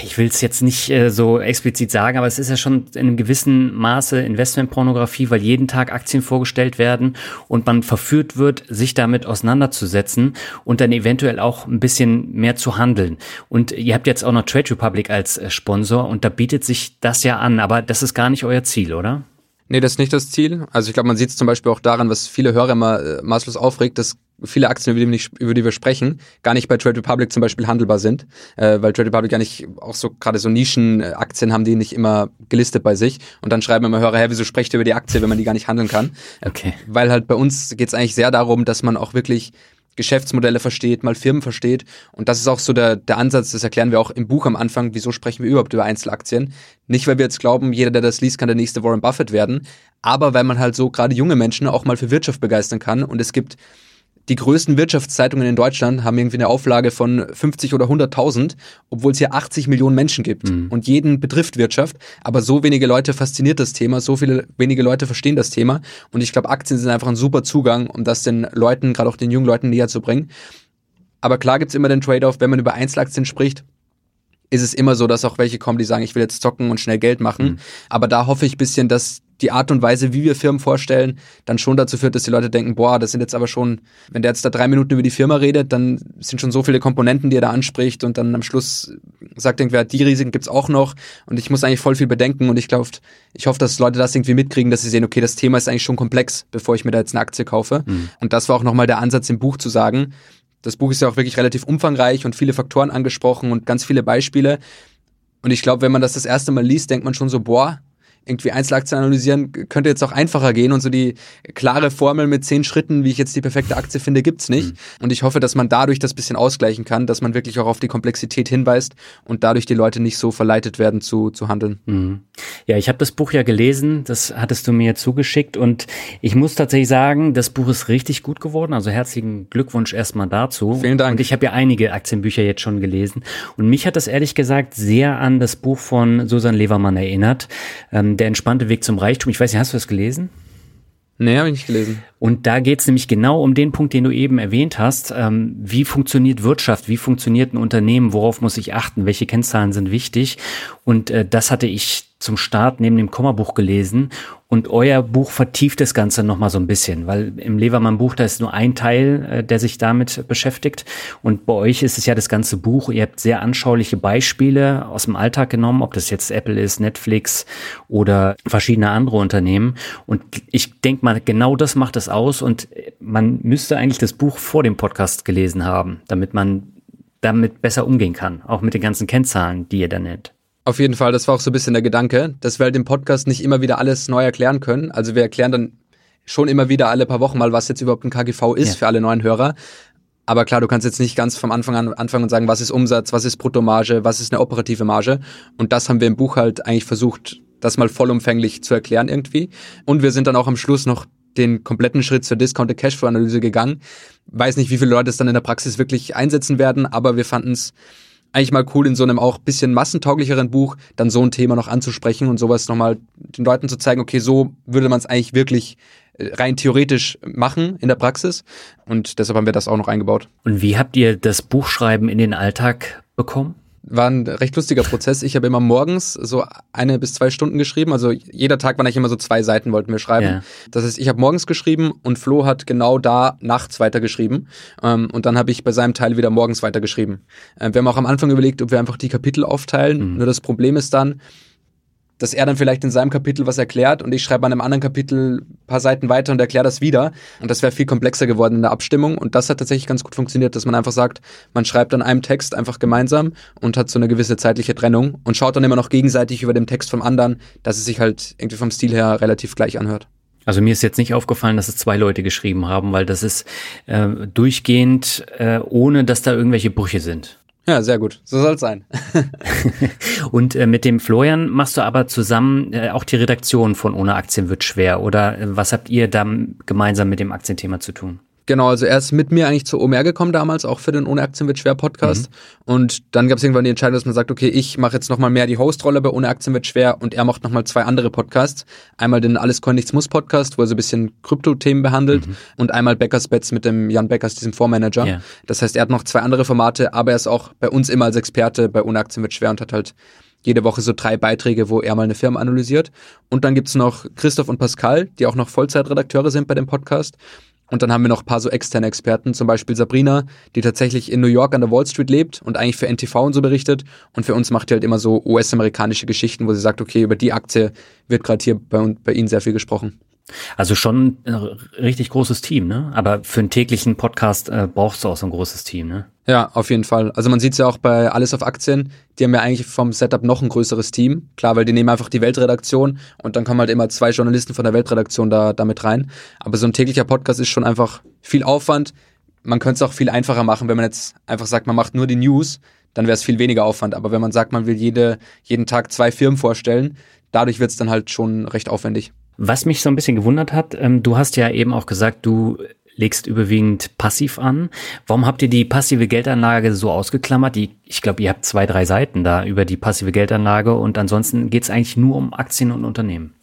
ich will es jetzt nicht äh, so explizit sagen, aber es ist ja schon in einem gewissen Maße Investmentpornografie, weil jeden Tag Aktien vorgestellt werden und man verführt wird, sich damit auseinanderzusetzen und dann eventuell auch ein bisschen mehr zu handeln. Und ihr habt jetzt auch noch Trade Republic als äh, Sponsor und da bietet sich das ja an, aber das ist gar nicht euer Ziel, oder? Nee, das ist nicht das Ziel. Also ich glaube, man sieht es zum Beispiel auch daran, was viele Hörer immer äh, maßlos aufregt, dass viele Aktien, über die, nicht, über die wir sprechen, gar nicht bei Trade Republic zum Beispiel handelbar sind, äh, weil Trade Republic ja nicht auch so gerade so Nischenaktien haben, die nicht immer gelistet bei sich. Und dann schreiben immer Hörer, hä, wieso sprecht ihr über die Aktie, wenn man die gar nicht handeln kann? Okay. Weil halt bei uns geht es eigentlich sehr darum, dass man auch wirklich Geschäftsmodelle versteht, mal Firmen versteht. Und das ist auch so der, der Ansatz, das erklären wir auch im Buch am Anfang, wieso sprechen wir überhaupt über Einzelaktien. Nicht, weil wir jetzt glauben, jeder, der das liest, kann der nächste Warren Buffett werden, aber weil man halt so gerade junge Menschen auch mal für Wirtschaft begeistern kann. Und es gibt die größten Wirtschaftszeitungen in Deutschland haben irgendwie eine Auflage von 50 oder 100.000, obwohl es hier 80 Millionen Menschen gibt mhm. und jeden betrifft Wirtschaft. Aber so wenige Leute fasziniert das Thema, so viele wenige Leute verstehen das Thema. Und ich glaube, Aktien sind einfach ein super Zugang, um das den Leuten, gerade auch den jungen Leuten näher zu bringen. Aber klar gibt's immer den Trade-off, wenn man über Einzelaktien spricht, ist es immer so, dass auch welche kommen, die sagen, ich will jetzt zocken und schnell Geld machen. Mhm. Aber da hoffe ich bisschen, dass die Art und Weise, wie wir Firmen vorstellen, dann schon dazu führt, dass die Leute denken, boah, das sind jetzt aber schon, wenn der jetzt da drei Minuten über die Firma redet, dann sind schon so viele Komponenten, die er da anspricht und dann am Schluss sagt irgendwer, die Risiken gibt's auch noch und ich muss eigentlich voll viel bedenken und ich glaube, ich hoffe, dass Leute das irgendwie mitkriegen, dass sie sehen, okay, das Thema ist eigentlich schon komplex, bevor ich mir da jetzt eine Aktie kaufe. Mhm. Und das war auch nochmal der Ansatz im Buch zu sagen, das Buch ist ja auch wirklich relativ umfangreich und viele Faktoren angesprochen und ganz viele Beispiele. Und ich glaube, wenn man das das erste Mal liest, denkt man schon so, boah, irgendwie Einzelaktien analysieren könnte jetzt auch einfacher gehen und so die klare Formel mit zehn Schritten, wie ich jetzt die perfekte Aktie finde, gibt's nicht. Mhm. Und ich hoffe, dass man dadurch das bisschen ausgleichen kann, dass man wirklich auch auf die Komplexität hinweist und dadurch die Leute nicht so verleitet werden zu, zu handeln. Mhm. Ja, ich habe das Buch ja gelesen, das hattest du mir zugeschickt und ich muss tatsächlich sagen, das Buch ist richtig gut geworden. Also herzlichen Glückwunsch erstmal dazu. Vielen Dank. Und ich habe ja einige Aktienbücher jetzt schon gelesen und mich hat das ehrlich gesagt sehr an das Buch von Susan Levermann erinnert. Ähm, der entspannte Weg zum Reichtum. Ich weiß nicht, hast du das gelesen? Nee, habe ich nicht gelesen. Und da geht es nämlich genau um den Punkt, den du eben erwähnt hast. Ähm, wie funktioniert Wirtschaft? Wie funktioniert ein Unternehmen? Worauf muss ich achten? Welche Kennzahlen sind wichtig? Und äh, das hatte ich zum Start neben dem Kommabuch gelesen und euer Buch vertieft das Ganze nochmal so ein bisschen, weil im Levermann-Buch, da ist nur ein Teil, äh, der sich damit beschäftigt und bei euch ist es ja das ganze Buch. Ihr habt sehr anschauliche Beispiele aus dem Alltag genommen, ob das jetzt Apple ist, Netflix oder verschiedene andere Unternehmen und ich denke mal, genau das macht aus und man müsste eigentlich das Buch vor dem Podcast gelesen haben, damit man damit besser umgehen kann, auch mit den ganzen Kennzahlen, die ihr da nennt. Auf jeden Fall, das war auch so ein bisschen der Gedanke, dass wir halt im Podcast nicht immer wieder alles neu erklären können. Also wir erklären dann schon immer wieder alle paar Wochen mal, was jetzt überhaupt ein KGV ist ja. für alle neuen Hörer. Aber klar, du kannst jetzt nicht ganz vom Anfang an anfangen und sagen, was ist Umsatz, was ist Bruttomarge, was ist eine operative Marge. Und das haben wir im Buch halt eigentlich versucht, das mal vollumfänglich zu erklären irgendwie. Und wir sind dann auch am Schluss noch den kompletten Schritt zur Discounted Cashflow Analyse gegangen. Weiß nicht, wie viele Leute es dann in der Praxis wirklich einsetzen werden, aber wir fanden es eigentlich mal cool, in so einem auch bisschen massentauglicheren Buch dann so ein Thema noch anzusprechen und sowas nochmal den Leuten zu zeigen, okay, so würde man es eigentlich wirklich äh, rein theoretisch machen in der Praxis. Und deshalb haben wir das auch noch eingebaut. Und wie habt ihr das Buchschreiben in den Alltag bekommen? War ein recht lustiger Prozess. Ich habe immer morgens so eine bis zwei Stunden geschrieben. Also jeder Tag waren eigentlich immer so zwei Seiten, wollten wir schreiben. Ja. Das heißt, ich habe morgens geschrieben und Flo hat genau da nachts weitergeschrieben. Ähm, und dann habe ich bei seinem Teil wieder morgens weitergeschrieben. Äh, wir haben auch am Anfang überlegt, ob wir einfach die Kapitel aufteilen. Mhm. Nur das Problem ist dann, dass er dann vielleicht in seinem Kapitel was erklärt und ich schreibe an einem anderen Kapitel ein paar Seiten weiter und erkläre das wieder. Und das wäre viel komplexer geworden in der Abstimmung. Und das hat tatsächlich ganz gut funktioniert, dass man einfach sagt, man schreibt an einem Text einfach gemeinsam und hat so eine gewisse zeitliche Trennung und schaut dann immer noch gegenseitig über den Text vom anderen, dass es sich halt irgendwie vom Stil her relativ gleich anhört. Also mir ist jetzt nicht aufgefallen, dass es zwei Leute geschrieben haben, weil das ist äh, durchgehend, äh, ohne dass da irgendwelche Brüche sind. Ja, sehr gut. So soll es sein. und äh, mit dem Florian machst du aber zusammen äh, auch die Redaktion von Ohne Aktien wird schwer. Oder äh, was habt ihr da gemeinsam mit dem Aktienthema zu tun? Genau, also er ist mit mir eigentlich zu OMR gekommen damals, auch für den Ohne Aktien wird schwer Podcast. Mhm. Und dann gab es irgendwann die Entscheidung, dass man sagt, okay, ich mache jetzt nochmal mehr die Hostrolle bei Ohne Aktien wird schwer und er macht nochmal zwei andere Podcasts. Einmal den Alles Coin Nichts Muss Podcast, wo er so ein bisschen Krypto-Themen behandelt mhm. und einmal Beckers Bets mit dem Jan Beckers, diesem Fondsmanager. Ja. Das heißt, er hat noch zwei andere Formate, aber er ist auch bei uns immer als Experte bei Ohne Aktien wird schwer und hat halt jede Woche so drei Beiträge, wo er mal eine Firma analysiert. Und dann gibt's noch Christoph und Pascal, die auch noch Vollzeitredakteure sind bei dem Podcast. Und dann haben wir noch ein paar so externe Experten, zum Beispiel Sabrina, die tatsächlich in New York an der Wall Street lebt und eigentlich für NTV und so berichtet. Und für uns macht die halt immer so US-amerikanische Geschichten, wo sie sagt, okay, über die Aktie wird gerade hier bei, bei Ihnen sehr viel gesprochen. Also schon ein richtig großes Team, ne? Aber für einen täglichen Podcast äh, brauchst du auch so ein großes Team, ne? Ja, auf jeden Fall. Also man sieht es ja auch bei Alles auf Aktien, die haben ja eigentlich vom Setup noch ein größeres Team. Klar, weil die nehmen einfach die Weltredaktion und dann kommen halt immer zwei Journalisten von der Weltredaktion da damit rein. Aber so ein täglicher Podcast ist schon einfach viel Aufwand. Man könnte es auch viel einfacher machen, wenn man jetzt einfach sagt, man macht nur die News, dann wäre es viel weniger Aufwand. Aber wenn man sagt, man will jede, jeden Tag zwei Firmen vorstellen, dadurch wird es dann halt schon recht aufwendig. Was mich so ein bisschen gewundert hat, ähm, du hast ja eben auch gesagt, du legst überwiegend passiv an. Warum habt ihr die passive Geldanlage so ausgeklammert? Die, ich glaube, ihr habt zwei, drei Seiten da über die passive Geldanlage und ansonsten geht es eigentlich nur um Aktien und Unternehmen.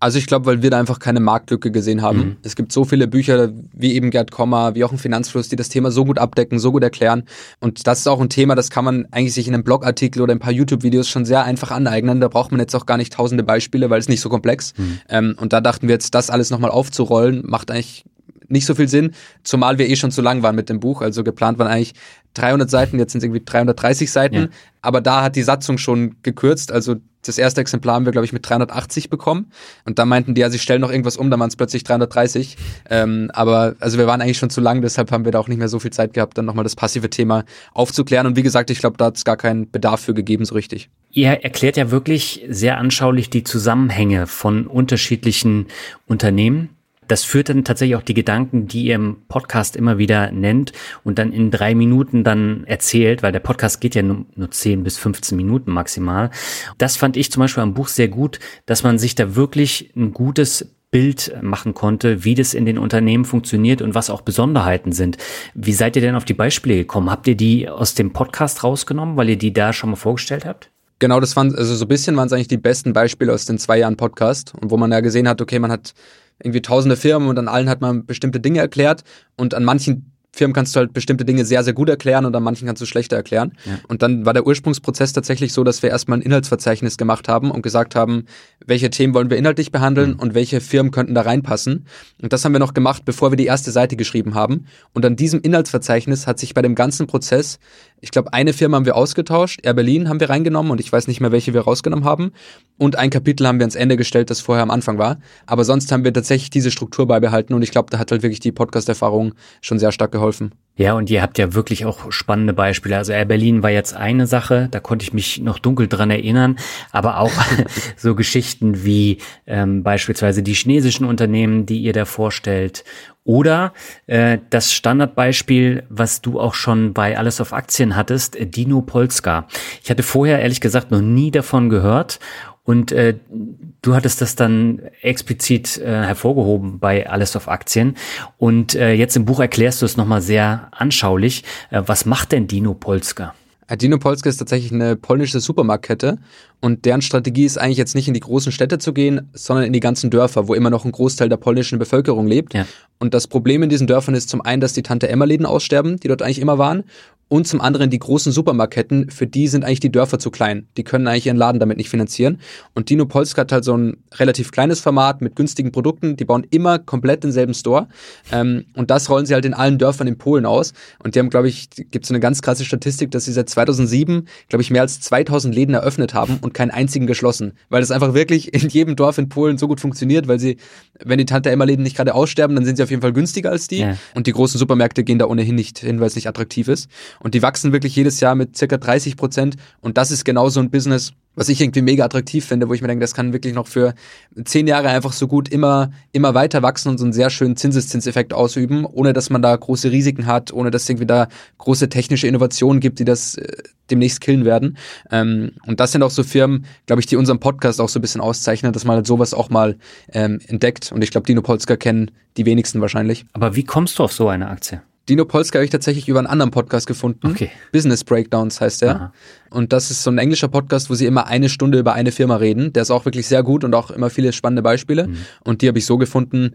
Also ich glaube, weil wir da einfach keine Marktlücke gesehen haben. Mhm. Es gibt so viele Bücher wie eben Gerd Kommer, wie auch ein Finanzfluss, die das Thema so gut abdecken, so gut erklären. Und das ist auch ein Thema, das kann man eigentlich sich in einem Blogartikel oder ein paar YouTube-Videos schon sehr einfach aneignen. Da braucht man jetzt auch gar nicht tausende Beispiele, weil es nicht so komplex. Mhm. Ähm, und da dachten wir jetzt, das alles nochmal aufzurollen, macht eigentlich nicht so viel Sinn, zumal wir eh schon zu lang waren mit dem Buch. Also geplant waren eigentlich 300 Seiten, jetzt sind es irgendwie 330 Seiten. Ja. Aber da hat die Satzung schon gekürzt. Also das erste Exemplar haben wir, glaube ich, mit 380 bekommen. Und da meinten die, ja, sie stellen noch irgendwas um, da waren es plötzlich 330. Ähm, aber also wir waren eigentlich schon zu lang, deshalb haben wir da auch nicht mehr so viel Zeit gehabt, dann nochmal das passive Thema aufzuklären. Und wie gesagt, ich glaube, da hat es gar keinen Bedarf für gegeben, so richtig. Ihr erklärt ja wirklich sehr anschaulich die Zusammenhänge von unterschiedlichen Unternehmen das führt dann tatsächlich auch die Gedanken, die ihr im Podcast immer wieder nennt und dann in drei Minuten dann erzählt, weil der Podcast geht ja nur, nur 10 bis 15 Minuten maximal. Das fand ich zum Beispiel am Buch sehr gut, dass man sich da wirklich ein gutes Bild machen konnte, wie das in den Unternehmen funktioniert und was auch Besonderheiten sind. Wie seid ihr denn auf die Beispiele gekommen? Habt ihr die aus dem Podcast rausgenommen, weil ihr die da schon mal vorgestellt habt? Genau, das waren, also so ein bisschen waren es eigentlich die besten Beispiele aus den zwei Jahren Podcast und wo man ja gesehen hat, okay, man hat irgendwie tausende Firmen und an allen hat man bestimmte Dinge erklärt und an manchen Firmen kannst du halt bestimmte Dinge sehr, sehr gut erklären und an manchen kannst du schlechter erklären. Ja. Und dann war der Ursprungsprozess tatsächlich so, dass wir erstmal ein Inhaltsverzeichnis gemacht haben und gesagt haben, welche Themen wollen wir inhaltlich behandeln mhm. und welche Firmen könnten da reinpassen. Und das haben wir noch gemacht, bevor wir die erste Seite geschrieben haben. Und an diesem Inhaltsverzeichnis hat sich bei dem ganzen Prozess, ich glaube, eine Firma haben wir ausgetauscht, Air Berlin haben wir reingenommen und ich weiß nicht mehr, welche wir rausgenommen haben. Und ein Kapitel haben wir ans Ende gestellt, das vorher am Anfang war. Aber sonst haben wir tatsächlich diese Struktur beibehalten und ich glaube, da hat halt wirklich die Podcast-Erfahrung schon sehr stark geholfen. Ja, und ihr habt ja wirklich auch spannende Beispiele. Also Air Berlin war jetzt eine Sache, da konnte ich mich noch dunkel dran erinnern, aber auch so Geschichten wie ähm, beispielsweise die chinesischen Unternehmen, die ihr da vorstellt. Oder äh, das Standardbeispiel, was du auch schon bei Alles auf Aktien hattest, Dino Polska. Ich hatte vorher ehrlich gesagt noch nie davon gehört und äh, du hattest das dann explizit äh, hervorgehoben bei Alles auf Aktien. Und äh, jetzt im Buch erklärst du es nochmal sehr anschaulich. Äh, was macht denn Dino Polska? Äh, Dino Polska ist tatsächlich eine polnische Supermarktkette und deren Strategie ist eigentlich jetzt nicht in die großen Städte zu gehen, sondern in die ganzen Dörfer, wo immer noch ein Großteil der polnischen Bevölkerung lebt. Ja. Und das Problem in diesen Dörfern ist zum einen, dass die Tante-Emma-Läden aussterben, die dort eigentlich immer waren. Und zum anderen die großen Supermarketten, für die sind eigentlich die Dörfer zu klein. Die können eigentlich ihren Laden damit nicht finanzieren. Und Dino Polska hat halt so ein relativ kleines Format mit günstigen Produkten. Die bauen immer komplett denselben Store. Ähm, und das rollen sie halt in allen Dörfern in Polen aus. Und die haben, glaube ich, gibt es so eine ganz krasse Statistik, dass sie seit 2007, glaube ich, mehr als 2000 Läden eröffnet haben und keinen einzigen geschlossen. Weil das einfach wirklich in jedem Dorf in Polen so gut funktioniert, weil sie, wenn die Tante-Emma-Läden nicht gerade aussterben, dann sind sie auf jeden Fall günstiger als die. Ja. Und die großen Supermärkte gehen da ohnehin nicht hin, weil es nicht attraktiv ist. Und die wachsen wirklich jedes Jahr mit circa 30 Prozent. Und das ist genau so ein Business, was ich irgendwie mega attraktiv finde, wo ich mir denke, das kann wirklich noch für zehn Jahre einfach so gut immer, immer weiter wachsen und so einen sehr schönen Zinseszinseffekt ausüben, ohne dass man da große Risiken hat, ohne dass es irgendwie da große technische Innovationen gibt, die das äh, demnächst killen werden. Ähm, und das sind auch so Firmen, glaube ich, die unseren Podcast auch so ein bisschen auszeichnen, dass man halt sowas auch mal ähm, entdeckt. Und ich glaube, Dino Polska kennen die wenigsten wahrscheinlich. Aber wie kommst du auf so eine Aktie? Dino Polska habe ich tatsächlich über einen anderen Podcast gefunden. Okay. Business Breakdowns heißt der. Aha. Und das ist so ein englischer Podcast, wo sie immer eine Stunde über eine Firma reden. Der ist auch wirklich sehr gut und auch immer viele spannende Beispiele. Mhm. Und die habe ich so gefunden,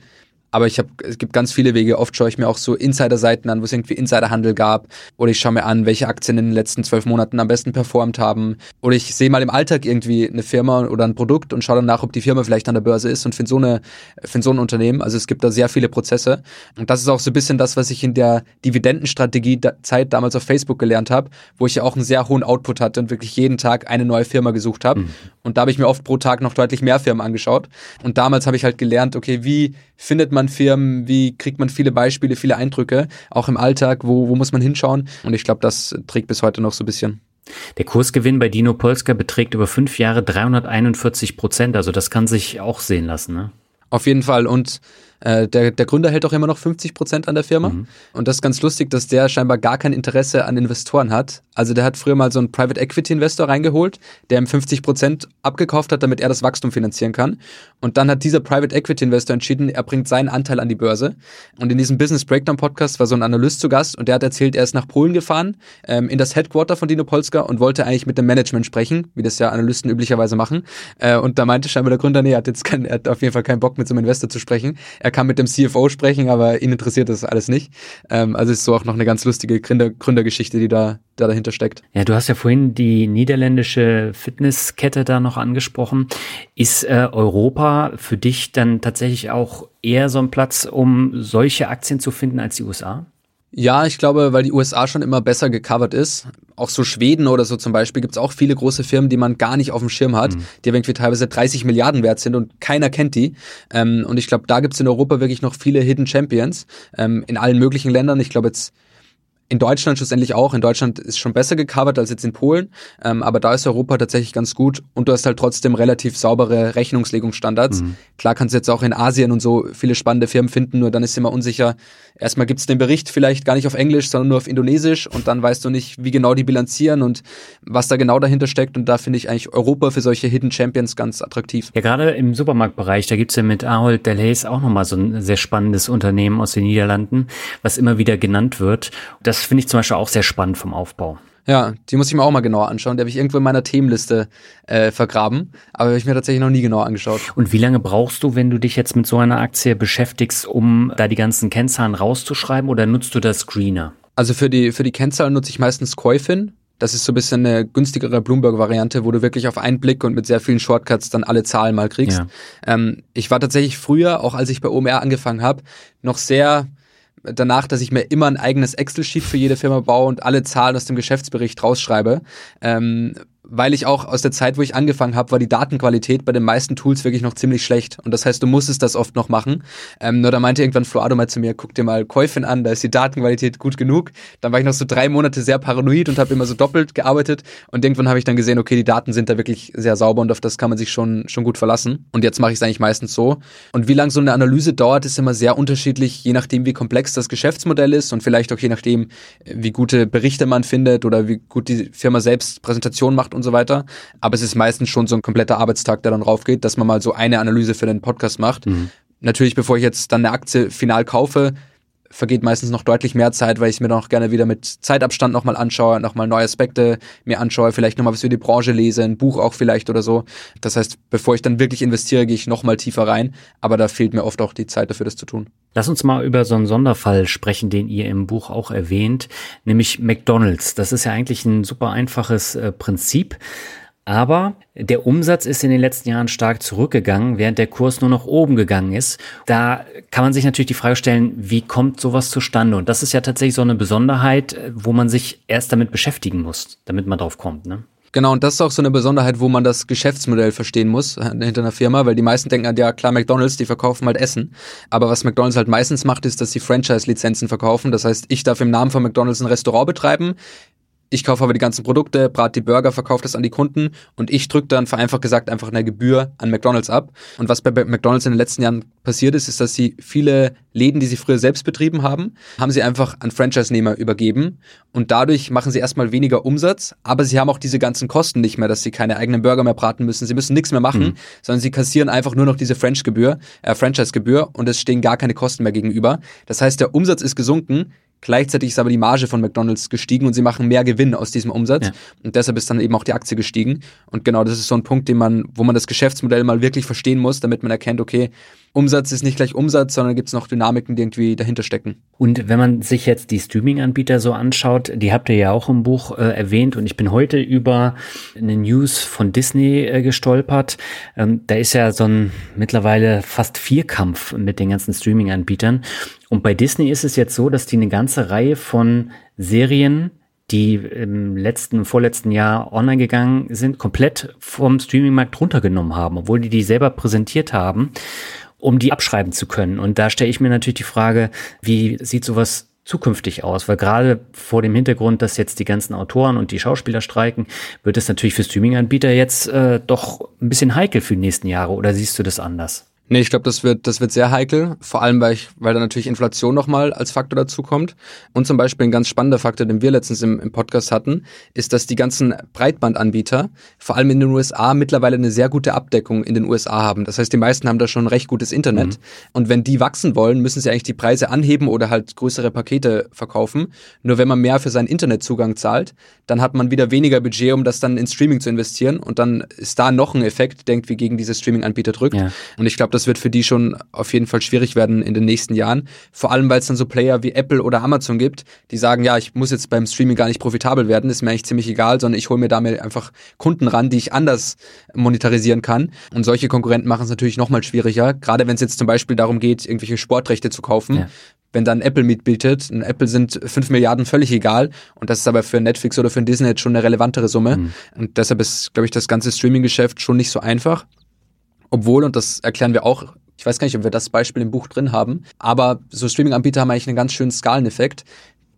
aber ich habe, es gibt ganz viele Wege. Oft schaue ich mir auch so Insider-Seiten an, wo es irgendwie Insiderhandel gab. Oder ich schaue mir an, welche Aktien in den letzten zwölf Monaten am besten performt haben. Oder ich sehe mal im Alltag irgendwie eine Firma oder ein Produkt und schaue dann nach, ob die Firma vielleicht an der Börse ist und finde so eine, finde so ein Unternehmen. Also es gibt da sehr viele Prozesse. Und das ist auch so ein bisschen das, was ich in der Dividendenstrategie-Zeit damals auf Facebook gelernt habe, wo ich ja auch einen sehr hohen Output hatte und wirklich jeden Tag eine neue Firma gesucht habe. Mhm. Und da habe ich mir oft pro Tag noch deutlich mehr Firmen angeschaut. Und damals habe ich halt gelernt, okay, wie findet man Firmen, wie kriegt man viele Beispiele, viele Eindrücke, auch im Alltag, wo, wo muss man hinschauen? Und ich glaube, das trägt bis heute noch so ein bisschen. Der Kursgewinn bei Dino Polska beträgt über fünf Jahre 341 Prozent, also das kann sich auch sehen lassen. Ne? Auf jeden Fall. Und Äh, der, der Gründer hält auch immer noch 50 Prozent an der Firma. Mhm. Und das ist ganz lustig, dass der scheinbar gar kein Interesse an Investoren hat. Also der hat früher mal so einen Private Equity Investor reingeholt, der ihm 50 Prozent abgekauft hat, damit er das Wachstum finanzieren kann. Und dann hat dieser Private Equity Investor entschieden, er bringt seinen Anteil an die Börse. Und in diesem Business Breakdown Podcast war so ein Analyst zu Gast und der hat erzählt, er ist nach Polen gefahren, ähm, in das Headquarter von Dino Polska und wollte eigentlich mit dem Management sprechen, wie das ja Analysten üblicherweise machen. Äh, und da meinte scheinbar der Gründer, nee, er hat jetzt kein, er hat auf jeden Fall keinen Bock mit so einem Investor zu sprechen. Er kann mit dem CFO sprechen, aber ihn interessiert das alles nicht. Ähm, also ist so auch noch eine ganz lustige Gründer Gründergeschichte, die da, da dahinter steckt. Ja, du hast ja vorhin die niederländische Fitnesskette da noch angesprochen. Ist äh, Europa für dich dann tatsächlich auch eher so ein Platz, um solche Aktien zu finden als die USA? Ja, ich glaube, weil die USA schon immer besser gecovert ist. Auch so Schweden oder so zum Beispiel gibt es auch viele große Firmen, die man gar nicht auf dem Schirm hat, mhm. die irgendwie teilweise 30 Milliarden wert sind und keiner kennt die. Ähm, und ich glaube, da gibt es in Europa wirklich noch viele Hidden Champions ähm, in allen möglichen Ländern. Ich glaube jetzt in Deutschland schlussendlich auch. In Deutschland ist schon besser gecovert als jetzt in Polen, ähm, aber da ist Europa tatsächlich ganz gut und du hast halt trotzdem relativ saubere Rechnungslegungsstandards. Mhm. Klar kannst du jetzt auch in Asien und so viele spannende Firmen finden, nur dann ist immer unsicher. Erstmal gibt's den Bericht vielleicht gar nicht auf Englisch, sondern nur auf Indonesisch und dann weißt du nicht, wie genau die bilanzieren und was da genau dahinter steckt und da finde ich eigentlich Europa für solche Hidden Champions ganz attraktiv. Ja, gerade im Supermarktbereich, da gibt's ja mit Ahold Delhaize auch nochmal so ein sehr spannendes Unternehmen aus den Niederlanden, was immer wieder genannt wird. Das das finde ich zum Beispiel auch sehr spannend vom Aufbau. Ja, die muss ich mir auch mal genauer anschauen. Die habe ich irgendwo in meiner Themenliste äh, vergraben, aber habe ich mir tatsächlich noch nie genau angeschaut. Und wie lange brauchst du, wenn du dich jetzt mit so einer Aktie beschäftigst, um da die ganzen Kennzahlen rauszuschreiben oder nutzt du das Screener? Also für die, für die Kennzahlen nutze ich meistens Coifin. Das ist so ein bisschen eine günstigere Bloomberg-Variante, wo du wirklich auf einen Blick und mit sehr vielen Shortcuts dann alle Zahlen mal kriegst. Ja. Ähm, ich war tatsächlich früher, auch als ich bei OMR angefangen habe, noch sehr danach, dass ich mir immer ein eigenes Excel-Sheet für jede Firma baue und alle Zahlen aus dem Geschäftsbericht rausschreibe. Ähm, weil ich auch aus der Zeit, wo ich angefangen habe, war die Datenqualität bei den meisten Tools wirklich noch ziemlich schlecht. Und das heißt, du musstest das oft noch machen. Ähm, nur da meinte irgendwann Floado mal zu mir, guck dir mal Käufin an, da ist die Datenqualität gut genug. Dann war ich noch so drei Monate sehr paranoid und habe immer so doppelt gearbeitet. Und irgendwann habe ich dann gesehen, okay, die Daten sind da wirklich sehr sauber und auf das kann man sich schon, schon gut verlassen. Und jetzt mache ich es eigentlich meistens so. Und wie lange so eine Analyse dauert, ist immer sehr unterschiedlich, je nachdem, wie komplex das Geschäftsmodell ist und vielleicht auch je nachdem, wie gute Berichte man findet oder wie gut die Firma selbst Präsentation macht und so weiter. Aber es ist meistens schon so ein kompletter Arbeitstag, der dann raufgeht, dass man mal so eine Analyse für den Podcast macht. Mhm. Natürlich, bevor ich jetzt dann eine Aktie final kaufe, vergeht meistens noch deutlich mehr Zeit, weil ich mir dann auch gerne wieder mit Zeitabstand nochmal anschaue, nochmal neue Aspekte mir anschaue, vielleicht nochmal was über die Branche lese, ein Buch auch vielleicht oder so. Das heißt, bevor ich dann wirklich investiere, gehe ich nochmal tiefer rein, aber da fehlt mir oft auch die Zeit dafür, das zu tun. Lass uns mal über so einen Sonderfall sprechen, den ihr im Buch auch erwähnt, nämlich McDonald's. Das ist ja eigentlich ein super einfaches äh, Prinzip. Aber der Umsatz ist in den letzten Jahren stark zurückgegangen, während der Kurs nur noch oben gegangen ist. Da kann man sich natürlich die Frage stellen, wie kommt sowas zustande? Und das ist ja tatsächlich so eine Besonderheit, wo man sich erst damit beschäftigen muss, damit man drauf kommt. Ne? Genau, und das ist auch so eine Besonderheit, wo man das Geschäftsmodell verstehen muss äh, hinter einer Firma, weil die meisten denken, ja klar, McDonalds, die verkaufen halt Essen. Aber was McDonalds halt meistens macht, ist, dass sie Franchise-Lizenzen verkaufen. Das heißt, ich darf im Namen von McDonalds ein Restaurant betreiben. Ich kaufe aber die ganzen Produkte, brat die Burger, verkaufe das an die Kunden und ich drücke dann vereinfacht gesagt einfach eine Gebühr an McDonalds ab. Und was bei McDonalds in den letzten Jahren passiert ist, ist, dass sie viele Läden, die sie früher selbst betrieben haben, haben sie einfach an Franchise-Nehmer übergeben. Und dadurch machen sie erstmal weniger Umsatz, aber sie haben auch diese ganzen Kosten nicht mehr, dass sie keine eigenen Burger mehr braten müssen. Sie müssen nichts mehr machen, mhm. sondern sie kassieren einfach nur noch diese Franchise-Gebühr, äh, Franchise-Gebühr und es stehen gar keine Kosten mehr gegenüber. Das heißt, der Umsatz ist gesunken, Gleichzeitig ist aber die Marge von McDonalds gestiegen und sie machen mehr Gewinn aus diesem Umsatz. Ja. Und deshalb ist dann eben auch die Aktie gestiegen. Und genau das ist so ein Punkt, den man, wo man das Geschäftsmodell mal wirklich verstehen muss, damit man erkennt, okay, Umsatz ist nicht gleich Umsatz, sondern gibt es noch Dynamiken, die irgendwie dahinter stecken. Und wenn man sich jetzt die Streaming-Anbieter so anschaut, die habt ihr ja auch im Buch äh, erwähnt und ich bin heute über eine News von Disney äh, gestolpert. Ähm, da ist ja so ein mittlerweile fast Vierkampf mit den ganzen Streaming-Anbietern. Und bei Disney ist es jetzt so, dass die eine ganze Reihe von Serien die im letzten, vorletzten Jahr online gegangen sind, komplett vom Streamingmarkt runtergenommen haben, obwohl die die selber präsentiert haben um die abschreiben zu können. Und da stelle ich mir natürlich die Frage, wie sieht sowas zukünftig aus? Weil gerade vor dem Hintergrund, dass jetzt die ganzen Autoren und die Schauspieler streiken, wird es natürlich für Streaming-Anbieter jetzt äh, doch ein bisschen heikel für die nächsten Jahre. Oder siehst du das anders? Nee, ich glaube, das wird, das wird sehr heikel. Vor allem, weil, ich, weil da natürlich Inflation nochmal als Faktor dazu kommt. Und zum Beispiel ein ganz spannender Faktor, den wir letztens im, im Podcast hatten, ist, dass die ganzen Breitbandanbieter, vor allem in den USA, mittlerweile eine sehr gute Abdeckung in den USA haben. Das heißt, die meisten haben da schon recht gutes Internet. Mhm. Und wenn die wachsen wollen, müssen sie eigentlich die Preise anheben oder halt größere Pakete verkaufen. Nur wenn man mehr für seinen Internetzugang zahlt, dann hat man wieder weniger Budget, um das dann in Streaming zu investieren. Und dann ist da noch ein Effekt, denkt, wie gegen diese Streaming-Anbieter drückt. Ja. Und ich glaube, das wird für die schon auf jeden Fall schwierig werden in den nächsten Jahren. Vor allem, weil es dann so Player wie Apple oder Amazon gibt, die sagen, ja, ich muss jetzt beim Streaming gar nicht profitabel werden, ist mir eigentlich ziemlich egal, sondern ich hole mir damit einfach Kunden ran, die ich anders monetarisieren kann. Und solche Konkurrenten machen es natürlich nochmal schwieriger, gerade wenn es jetzt zum Beispiel darum geht, irgendwelche Sportrechte zu kaufen. Ja wenn dann Apple mitbietet. Und Apple sind 5 Milliarden völlig egal. Und das ist aber für Netflix oder für Disney jetzt schon eine relevantere Summe. Mhm. Und deshalb ist, glaube ich, das ganze Streaming-Geschäft schon nicht so einfach. Obwohl, und das erklären wir auch, ich weiß gar nicht, ob wir das Beispiel im Buch drin haben, aber so Streaming-Anbieter haben eigentlich einen ganz schönen Skaleneffekt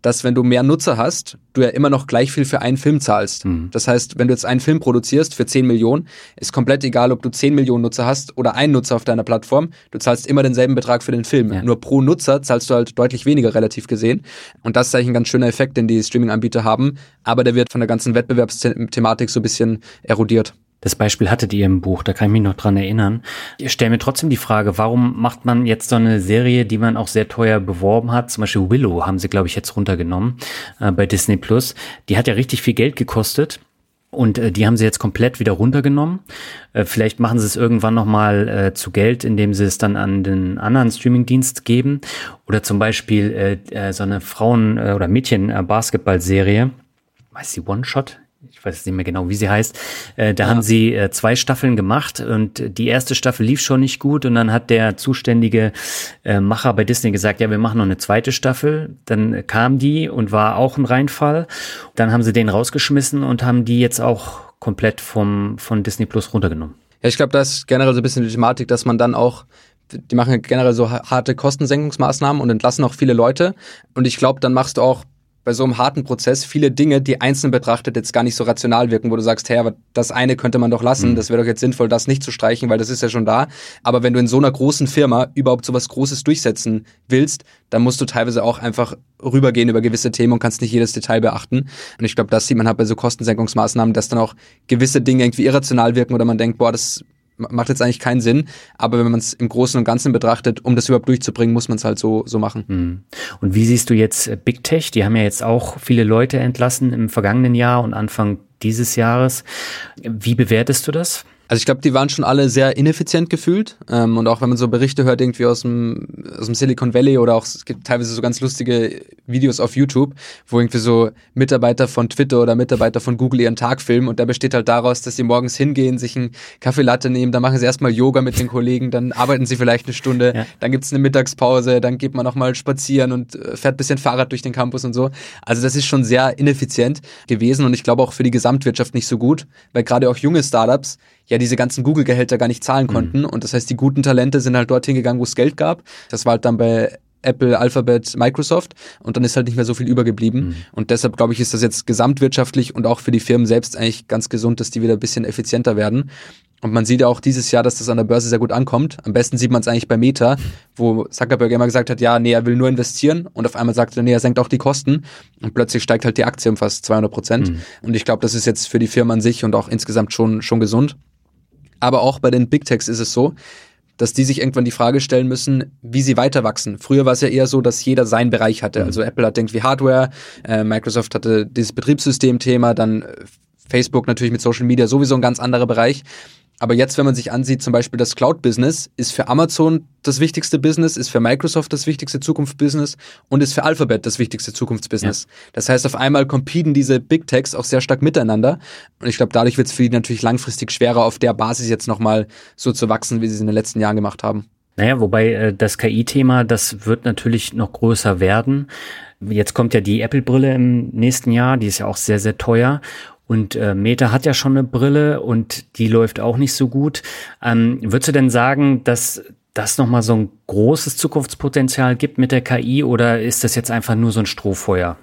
dass wenn du mehr Nutzer hast, du ja immer noch gleich viel für einen Film zahlst. Mhm. Das heißt, wenn du jetzt einen Film produzierst für 10 Millionen, ist komplett egal, ob du 10 Millionen Nutzer hast oder einen Nutzer auf deiner Plattform, du zahlst immer denselben Betrag für den Film. Ja. Nur pro Nutzer zahlst du halt deutlich weniger relativ gesehen. Und das ist eigentlich ein ganz schöner Effekt, den die Streaming-Anbieter haben, aber der wird von der ganzen Wettbewerbsthematik so ein bisschen erodiert. Das Beispiel hattet ihr im Buch, da kann ich mich noch dran erinnern. Ich stelle mir trotzdem die Frage, warum macht man jetzt so eine Serie, die man auch sehr teuer beworben hat? Zum Beispiel Willow haben sie, glaube ich, jetzt runtergenommen äh, bei Disney Plus. Die hat ja richtig viel Geld gekostet. Und äh, die haben sie jetzt komplett wieder runtergenommen. Äh, vielleicht machen sie es irgendwann nochmal äh, zu Geld, indem sie es dann an den anderen Streamingdienst geben. Oder zum Beispiel äh, äh, so eine Frauen- äh, oder Mädchen-Basketball-Serie. Weiß sie One-Shot? Ich weiß nicht mehr genau, wie sie heißt, äh, da ja. haben sie äh, zwei Staffeln gemacht und die erste Staffel lief schon nicht gut und dann hat der zuständige äh, Macher bei Disney gesagt, ja, wir machen noch eine zweite Staffel. Dann kam die und war auch ein Reinfall. Dann haben sie den rausgeschmissen und haben die jetzt auch komplett vom, von Disney Plus runtergenommen. Ja, ich glaube, das ist generell so ein bisschen die Thematik, dass man dann auch die machen generell so harte Kostensenkungsmaßnahmen und entlassen auch viele Leute. Und ich glaube, dann machst du auch bei so einem harten Prozess viele Dinge, die einzeln betrachtet jetzt gar nicht so rational wirken, wo du sagst, hey, aber das eine könnte man doch lassen, mhm. das wäre doch jetzt sinnvoll, das nicht zu streichen, weil das ist ja schon da. Aber wenn du in so einer großen Firma überhaupt so was Großes durchsetzen willst, dann musst du teilweise auch einfach rübergehen über gewisse Themen und kannst nicht jedes Detail beachten. Und ich glaube, das sieht man halt bei so Kostensenkungsmaßnahmen, dass dann auch gewisse Dinge irgendwie irrational wirken oder man denkt, boah, das macht jetzt eigentlich keinen Sinn. Aber wenn man es im Großen und Ganzen betrachtet, um das überhaupt durchzubringen, muss man es halt so, so machen. Hm. Und wie siehst du jetzt äh, Big Tech? Die haben ja jetzt auch viele Leute entlassen im vergangenen Jahr und Anfang dieses Jahres. Wie bewertest du das? Also ich glaube, die waren schon alle sehr ineffizient gefühlt. Ähm, und auch wenn man so Berichte hört, irgendwie aus dem, aus dem Silicon Valley oder auch, es gibt teilweise so ganz lustige Videos auf YouTube, wo irgendwie so Mitarbeiter von Twitter oder Mitarbeiter von Google ihren Tag filmen und der besteht halt daraus, dass sie morgens hingehen, sich einen Kaffeelatte nehmen, dann machen sie erstmal Yoga mit den Kollegen, dann arbeiten sie vielleicht eine Stunde, ja. dann gibt's eine Mittagspause, dann geht man nochmal spazieren und äh, fährt bisschen Fahrrad durch den Campus und so. Also das ist schon sehr ineffizient gewesen und ich glaube auch für die Gesamtwirtschaft nicht so gut, weil gerade auch junge Startups ja diese ganzen Google-Gehälter gar nicht zahlen mhm. konnten. Mhm. Und das heißt, die guten Talente sind halt dorthin gegangen, wo es Geld gab. Das war halt dann bei Apple, Alphabet, Microsoft und dann ist halt nicht mehr so viel übergeblieben. Mhm. Und deshalb glaube ich, ist das jetzt gesamtwirtschaftlich und auch für die Firmen selbst eigentlich ganz gesund, dass die wieder ein bisschen effizienter werden. Und man sieht ja auch dieses Jahr, dass das an der Börse sehr gut ankommt. Am besten sieht man es eigentlich bei Meta, wo Zuckerberg immer gesagt hat, ja, nee, er will nur investieren und auf einmal sagt er, nee, er senkt auch die Kosten und plötzlich steigt halt die Aktie um fast 200 Prozent. Mhm. Und ich glaube, das ist jetzt für die Firma an sich und auch insgesamt schon, schon gesund. Aber auch bei den Big Techs ist es so, dass die sich irgendwann die Frage stellen müssen, wie sie weiter wachsen. Früher war es ja eher so, dass jeder seinen Bereich hatte. Mhm. Also Apple hat irgendwie Hardware, äh, Microsoft hatte dieses Betriebssystem-Thema, dann äh, Facebook natürlich mit Social Media sowieso ein ganz anderer Bereich. Aber jetzt, wenn man sich ansieht, zum Beispiel das Cloud-Business ist für Amazon das wichtigste Business, ist für Microsoft das wichtigste Zukunftsbusiness und ist für Alphabet das wichtigste Zukunftsbusiness. Ja. Das heißt, auf einmal competen diese Big Techs auch sehr stark miteinander. Und ich glaube, dadurch wird es für die natürlich langfristig schwerer, auf der Basis jetzt nochmal so zu wachsen, wie sie es in den letzten Jahren gemacht haben. Naja, wobei äh, das KI-Thema, das wird natürlich noch größer werden. Jetzt kommt ja die Apple-Brille im nächsten Jahr, die ist ja auch sehr, sehr teuer. Und äh, Meta hat ja schon eine Brille und die läuft auch nicht so gut. Ähm, würdest du denn sagen, dass das nochmal so ein großes Zukunftspotenzial gibt mit der KI oder ist das jetzt einfach nur so ein Strohfeuer?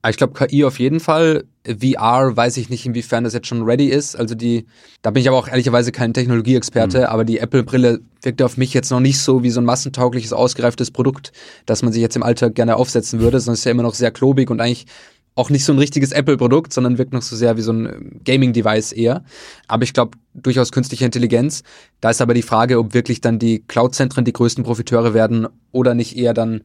Ah, ich glaube, KI auf jeden Fall. VR weiß ich nicht, inwiefern das jetzt schon ready ist. Also die, da bin ich aber auch ehrlicherweise kein Technologieexperte, mhm. aber die Apple-Brille wirkt auf mich jetzt noch nicht so wie so ein massentaugliches, ausgereiftes Produkt, das man sich jetzt im Alltag gerne aufsetzen würde, sondern es ist ja immer noch sehr klobig und eigentlich auch nicht so ein richtiges Apple-Produkt, sondern wirkt noch so sehr wie so ein Gaming-Device eher. Aber ich glaube, durchaus künstliche Intelligenz. Da ist aber die Frage, ob wirklich dann die Cloud-Zentren die größten Profiteure werden oder nicht eher dann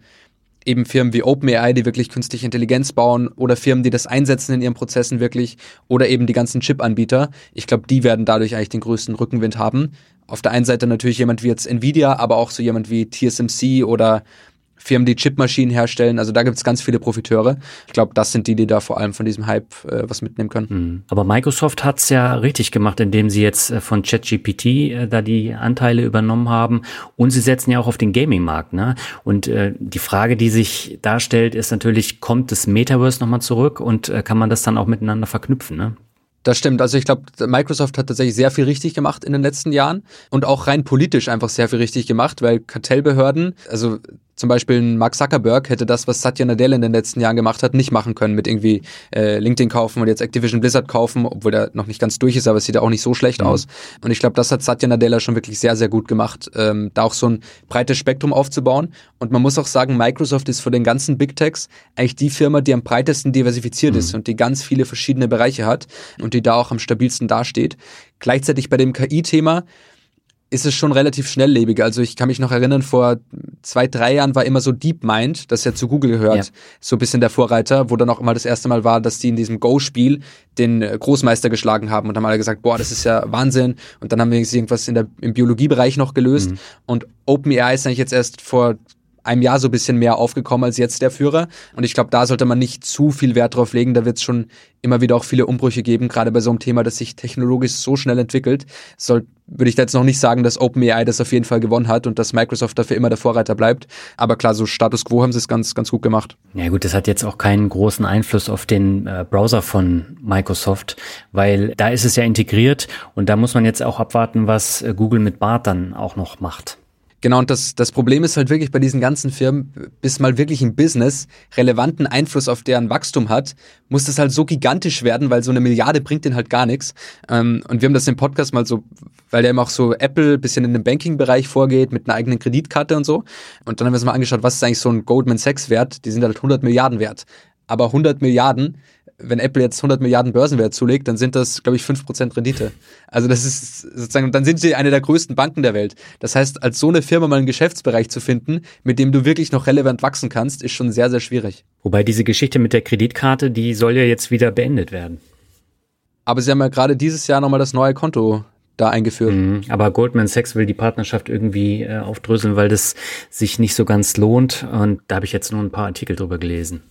eben Firmen wie OpenAI, die wirklich künstliche Intelligenz bauen oder Firmen, die das einsetzen in ihren Prozessen wirklich oder eben die ganzen Chip-Anbieter. Ich glaube, die werden dadurch eigentlich den größten Rückenwind haben. Auf der einen Seite natürlich jemand wie jetzt Nvidia, aber auch so jemand wie TSMC oder Firmen, die Chipmaschinen herstellen. Also da gibt es ganz viele Profiteure. Ich glaube, das sind die, die da vor allem von diesem Hype äh, was mitnehmen können. Mhm. Aber Microsoft hat es ja richtig gemacht, indem sie jetzt äh, von ChatGPT äh, da die Anteile übernommen haben. Und sie setzen ja auch auf den Gaming-Markt. Ne? Und äh, die Frage, die sich darstellt, ist natürlich, kommt das Metaverse nochmal zurück und äh, kann man das dann auch miteinander verknüpfen? Ne? Das stimmt. Also ich glaube, Microsoft hat tatsächlich sehr viel richtig gemacht in den letzten Jahren und auch rein politisch einfach sehr viel richtig gemacht, weil Kartellbehörden, also zum Beispiel ein Mark Zuckerberg hätte das, was Satya Nadella in den letzten Jahren gemacht hat, nicht machen können mit irgendwie äh, LinkedIn kaufen und jetzt Activision Blizzard kaufen, obwohl der noch nicht ganz durch ist, aber es sieht auch nicht so schlecht mhm. aus. Und ich glaube, das hat Satya Nadella schon wirklich sehr, sehr gut gemacht, ähm, da auch so ein breites Spektrum aufzubauen. Und man muss auch sagen, Microsoft ist von den ganzen Big Techs eigentlich die Firma, die am breitesten diversifiziert mhm. ist und die ganz viele verschiedene Bereiche hat und die da auch am stabilsten dasteht. Gleichzeitig bei dem KI-Thema ist es schon relativ schnelllebig. Also ich kann mich noch erinnern, vor zwei, drei Jahren war immer so DeepMind, das ja zu Google gehört, ja. so ein bisschen der Vorreiter, wo dann auch immer das erste Mal war, dass die in diesem Go-Spiel den äh, Großmeister geschlagen haben und haben alle gesagt, boah, das ist ja Wahnsinn. Und dann haben wir irgendwas in der, im Biologiebereich noch gelöst. Mhm. Und OpenAI ist eigentlich jetzt erst vor einem Jahr so ein bisschen mehr aufgekommen als jetzt der Führer. Und ich glaube, da sollte man nicht zu viel Wert drauf legen. Da wird es schon immer wieder auch viele Umbrüche geben, gerade bei so einem Thema, das sich technologisch so schnell entwickelt. Soll, würde ich da jetzt noch nicht sagen, dass OpenAI das auf jeden Fall gewonnen hat und dass Microsoft dafür immer der Vorreiter bleibt. Aber klar, so Status Quo haben sie es ganz, ganz gut gemacht. Ja gut, das hat jetzt auch keinen großen Einfluss auf den äh, Browser von Microsoft, weil da ist es ja integriert und da muss man jetzt auch abwarten, was äh, Google mit Bart dann auch noch macht. Genau, und das, das Problem ist halt wirklich bei diesen ganzen Firmen, bis mal wirklich ein Business relevanten Einfluss auf deren Wachstum hat, muss das halt so gigantisch werden, weil so eine Milliarde bringt denen halt gar nichts. Ähm, und wir haben das im Podcast mal so, weil der eben auch so Apple bisschen in den Banking-Bereich vorgeht, mit einer eigenen Kreditkarte und so. Und dann haben wir uns mal angeschaut, was ist eigentlich so ein Goldman Sachs wert? Die sind halt 100 Milliarden wert. Aber 100 Milliarden wenn Apple jetzt 100 Milliarden Börsenwert zulegt, dann sind das, glaube ich, 5% Rendite. Also das ist sozusagen, dann sind sie eine der größten Banken der Welt. Das heißt, als so eine Firma mal einen Geschäftsbereich zu finden, mit dem du wirklich noch relevant wachsen kannst, ist schon sehr, sehr schwierig. Wobei diese Geschichte mit der Kreditkarte, die soll ja jetzt wieder beendet werden. Aber sie haben ja gerade dieses Jahr nochmal das neue Konto da eingeführt. Mhm, aber Goldman Sachs will die Partnerschaft irgendwie äh, aufdröseln, weil das sich nicht so ganz lohnt. Und da habe ich jetzt nur ein paar Artikel drüber gelesen.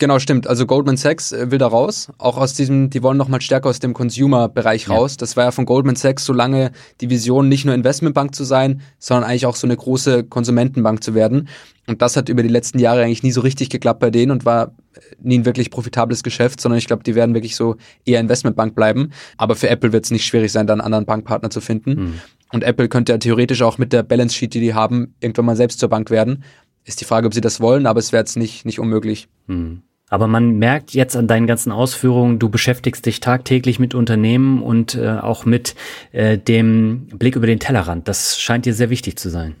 Genau, stimmt. Also Goldman Sachs äh, will da raus. Auch aus diesem, die wollen nochmal stärker aus dem Consumer-Bereich raus. Ja. Das war ja von Goldman Sachs so lange die Vision, nicht nur Investmentbank zu sein, sondern eigentlich auch so eine große Konsumentenbank zu werden. Und das hat über die letzten Jahre eigentlich nie so richtig geklappt bei denen und war nie ein wirklich profitables Geschäft, sondern ich glaube, die werden wirklich so eher Investmentbank bleiben. Aber für Apple wird es nicht schwierig sein, da einen anderen Bankpartner zu finden. Mhm. Und Apple könnte ja theoretisch auch mit der Balance Sheet, die die haben, irgendwann mal selbst zur Bank werden. Ist die Frage, ob sie das wollen, aber es wäre jetzt nicht, nicht unmöglich. Mhm. Aber man merkt jetzt an deinen ganzen Ausführungen, du beschäftigst dich tagtäglich mit Unternehmen und äh, auch mit äh, dem Blick über den Tellerrand. Das scheint dir sehr wichtig zu sein.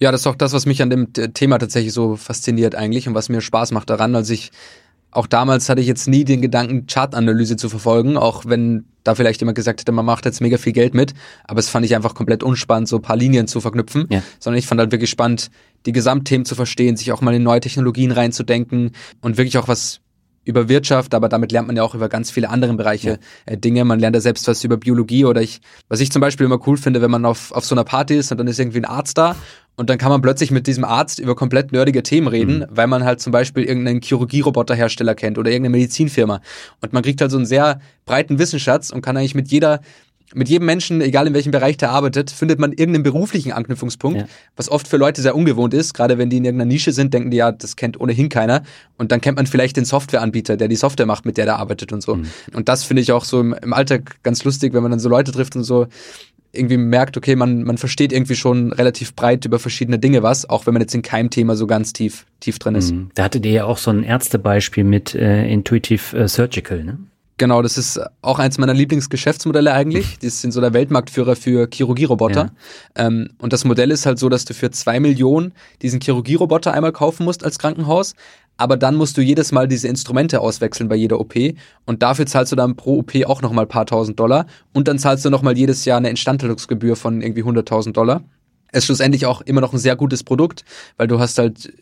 Ja, das ist auch das, was mich an dem Thema tatsächlich so fasziniert eigentlich und was mir Spaß macht daran. Also ich, auch damals hatte ich jetzt nie den Gedanken, Chartanalyse zu verfolgen, auch wenn da vielleicht jemand gesagt hätte, man macht jetzt mega viel Geld mit. Aber es fand ich einfach komplett unspannend, so ein paar Linien zu verknüpfen. Ja. Sondern ich fand halt wirklich spannend, die Gesamtthemen zu verstehen, sich auch mal in neue Technologien reinzudenken und wirklich auch was über Wirtschaft, aber damit lernt man ja auch über ganz viele andere Bereiche ja. äh, Dinge. Man lernt ja selbst was über Biologie oder ich, was ich zum Beispiel immer cool finde, wenn man auf, auf so einer Party ist und dann ist irgendwie ein Arzt da und dann kann man plötzlich mit diesem Arzt über komplett nerdige Themen reden, mhm. weil man halt zum Beispiel irgendeinen Chirurgieroboterhersteller kennt oder irgendeine Medizinfirma. Und man kriegt halt so einen sehr breiten Wissensschatz und kann eigentlich mit jeder mit jedem Menschen, egal in welchem Bereich der arbeitet, findet man irgendeinen beruflichen Anknüpfungspunkt, ja. was oft für Leute sehr ungewohnt ist. Gerade wenn die in irgendeiner Nische sind, denken die ja, das kennt ohnehin keiner. Und dann kennt man vielleicht den Softwareanbieter, der die Software macht, mit der der arbeitet und so. Mhm. Und das finde ich auch so im, im Alltag ganz lustig, wenn man dann so Leute trifft und so irgendwie merkt, okay, man, man versteht irgendwie schon relativ breit über verschiedene Dinge was, auch wenn man jetzt in keinem Thema so ganz tief tief drin ist. Mhm. Da hattet ihr ja auch so ein Ärztebeispiel mit äh, Intuitive äh, Surgical, ne? Genau, das ist auch eins meiner Lieblingsgeschäftsmodelle eigentlich. Die sind so der Weltmarktführer für Chirurgieroboter. Ja. Ähm, und das Modell ist halt so, dass du für zwei Millionen diesen Chirurgieroboter einmal kaufen musst als Krankenhaus. Aber dann musst du jedes Mal diese Instrumente auswechseln bei jeder OP. Und dafür zahlst du dann pro OP auch nochmal ein paar tausend Dollar. Und dann zahlst du nochmal jedes Jahr eine Instandhaltungsgebühr von irgendwie 100.000 Dollar. Es ist schlussendlich auch immer noch ein sehr gutes Produkt, weil du hast halt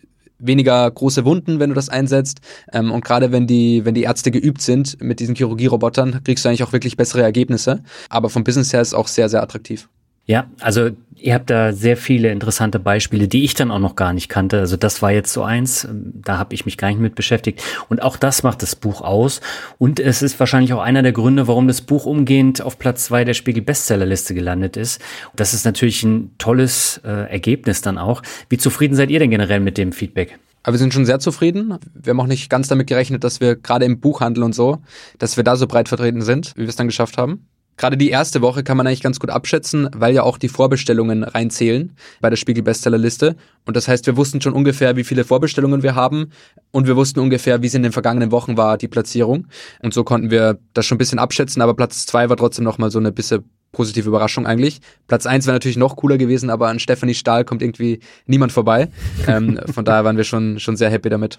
weniger große Wunden, wenn du das einsetzt. Ähm, und gerade wenn die, wenn die Ärzte geübt sind mit diesen Chirurgierobotern, kriegst du eigentlich auch wirklich bessere Ergebnisse. Aber vom Business her ist es auch sehr, sehr attraktiv. Ja, also ihr habt da sehr viele interessante Beispiele, die ich dann auch noch gar nicht kannte. Also das war jetzt so eins, da habe ich mich gar nicht mit beschäftigt. Und auch das macht das Buch aus. Und es ist wahrscheinlich auch einer der Gründe, warum das Buch umgehend auf Platz zwei der Spiegel Bestsellerliste gelandet ist. Das ist natürlich ein tolles äh, Ergebnis dann auch. Wie zufrieden seid ihr denn generell mit dem Feedback? Aber wir sind schon sehr zufrieden. Wir haben auch nicht ganz damit gerechnet, dass wir gerade im Buchhandel und so, dass wir da so breit vertreten sind, wie wir es dann geschafft haben. Gerade die erste Woche kann man eigentlich ganz gut abschätzen, weil ja auch die Vorbestellungen reinzählen bei der Spiegel Bestsellerliste. Und das heißt, wir wussten schon ungefähr, wie viele Vorbestellungen wir haben und wir wussten ungefähr, wie es in den vergangenen Wochen war, die Platzierung. Und so konnten wir das schon ein bisschen abschätzen, aber Platz zwei war trotzdem nochmal so eine bisschen positive Überraschung eigentlich. Platz eins wäre natürlich noch cooler gewesen, aber an Stephanie Stahl kommt irgendwie niemand vorbei. ähm, von daher waren wir schon, schon sehr happy damit.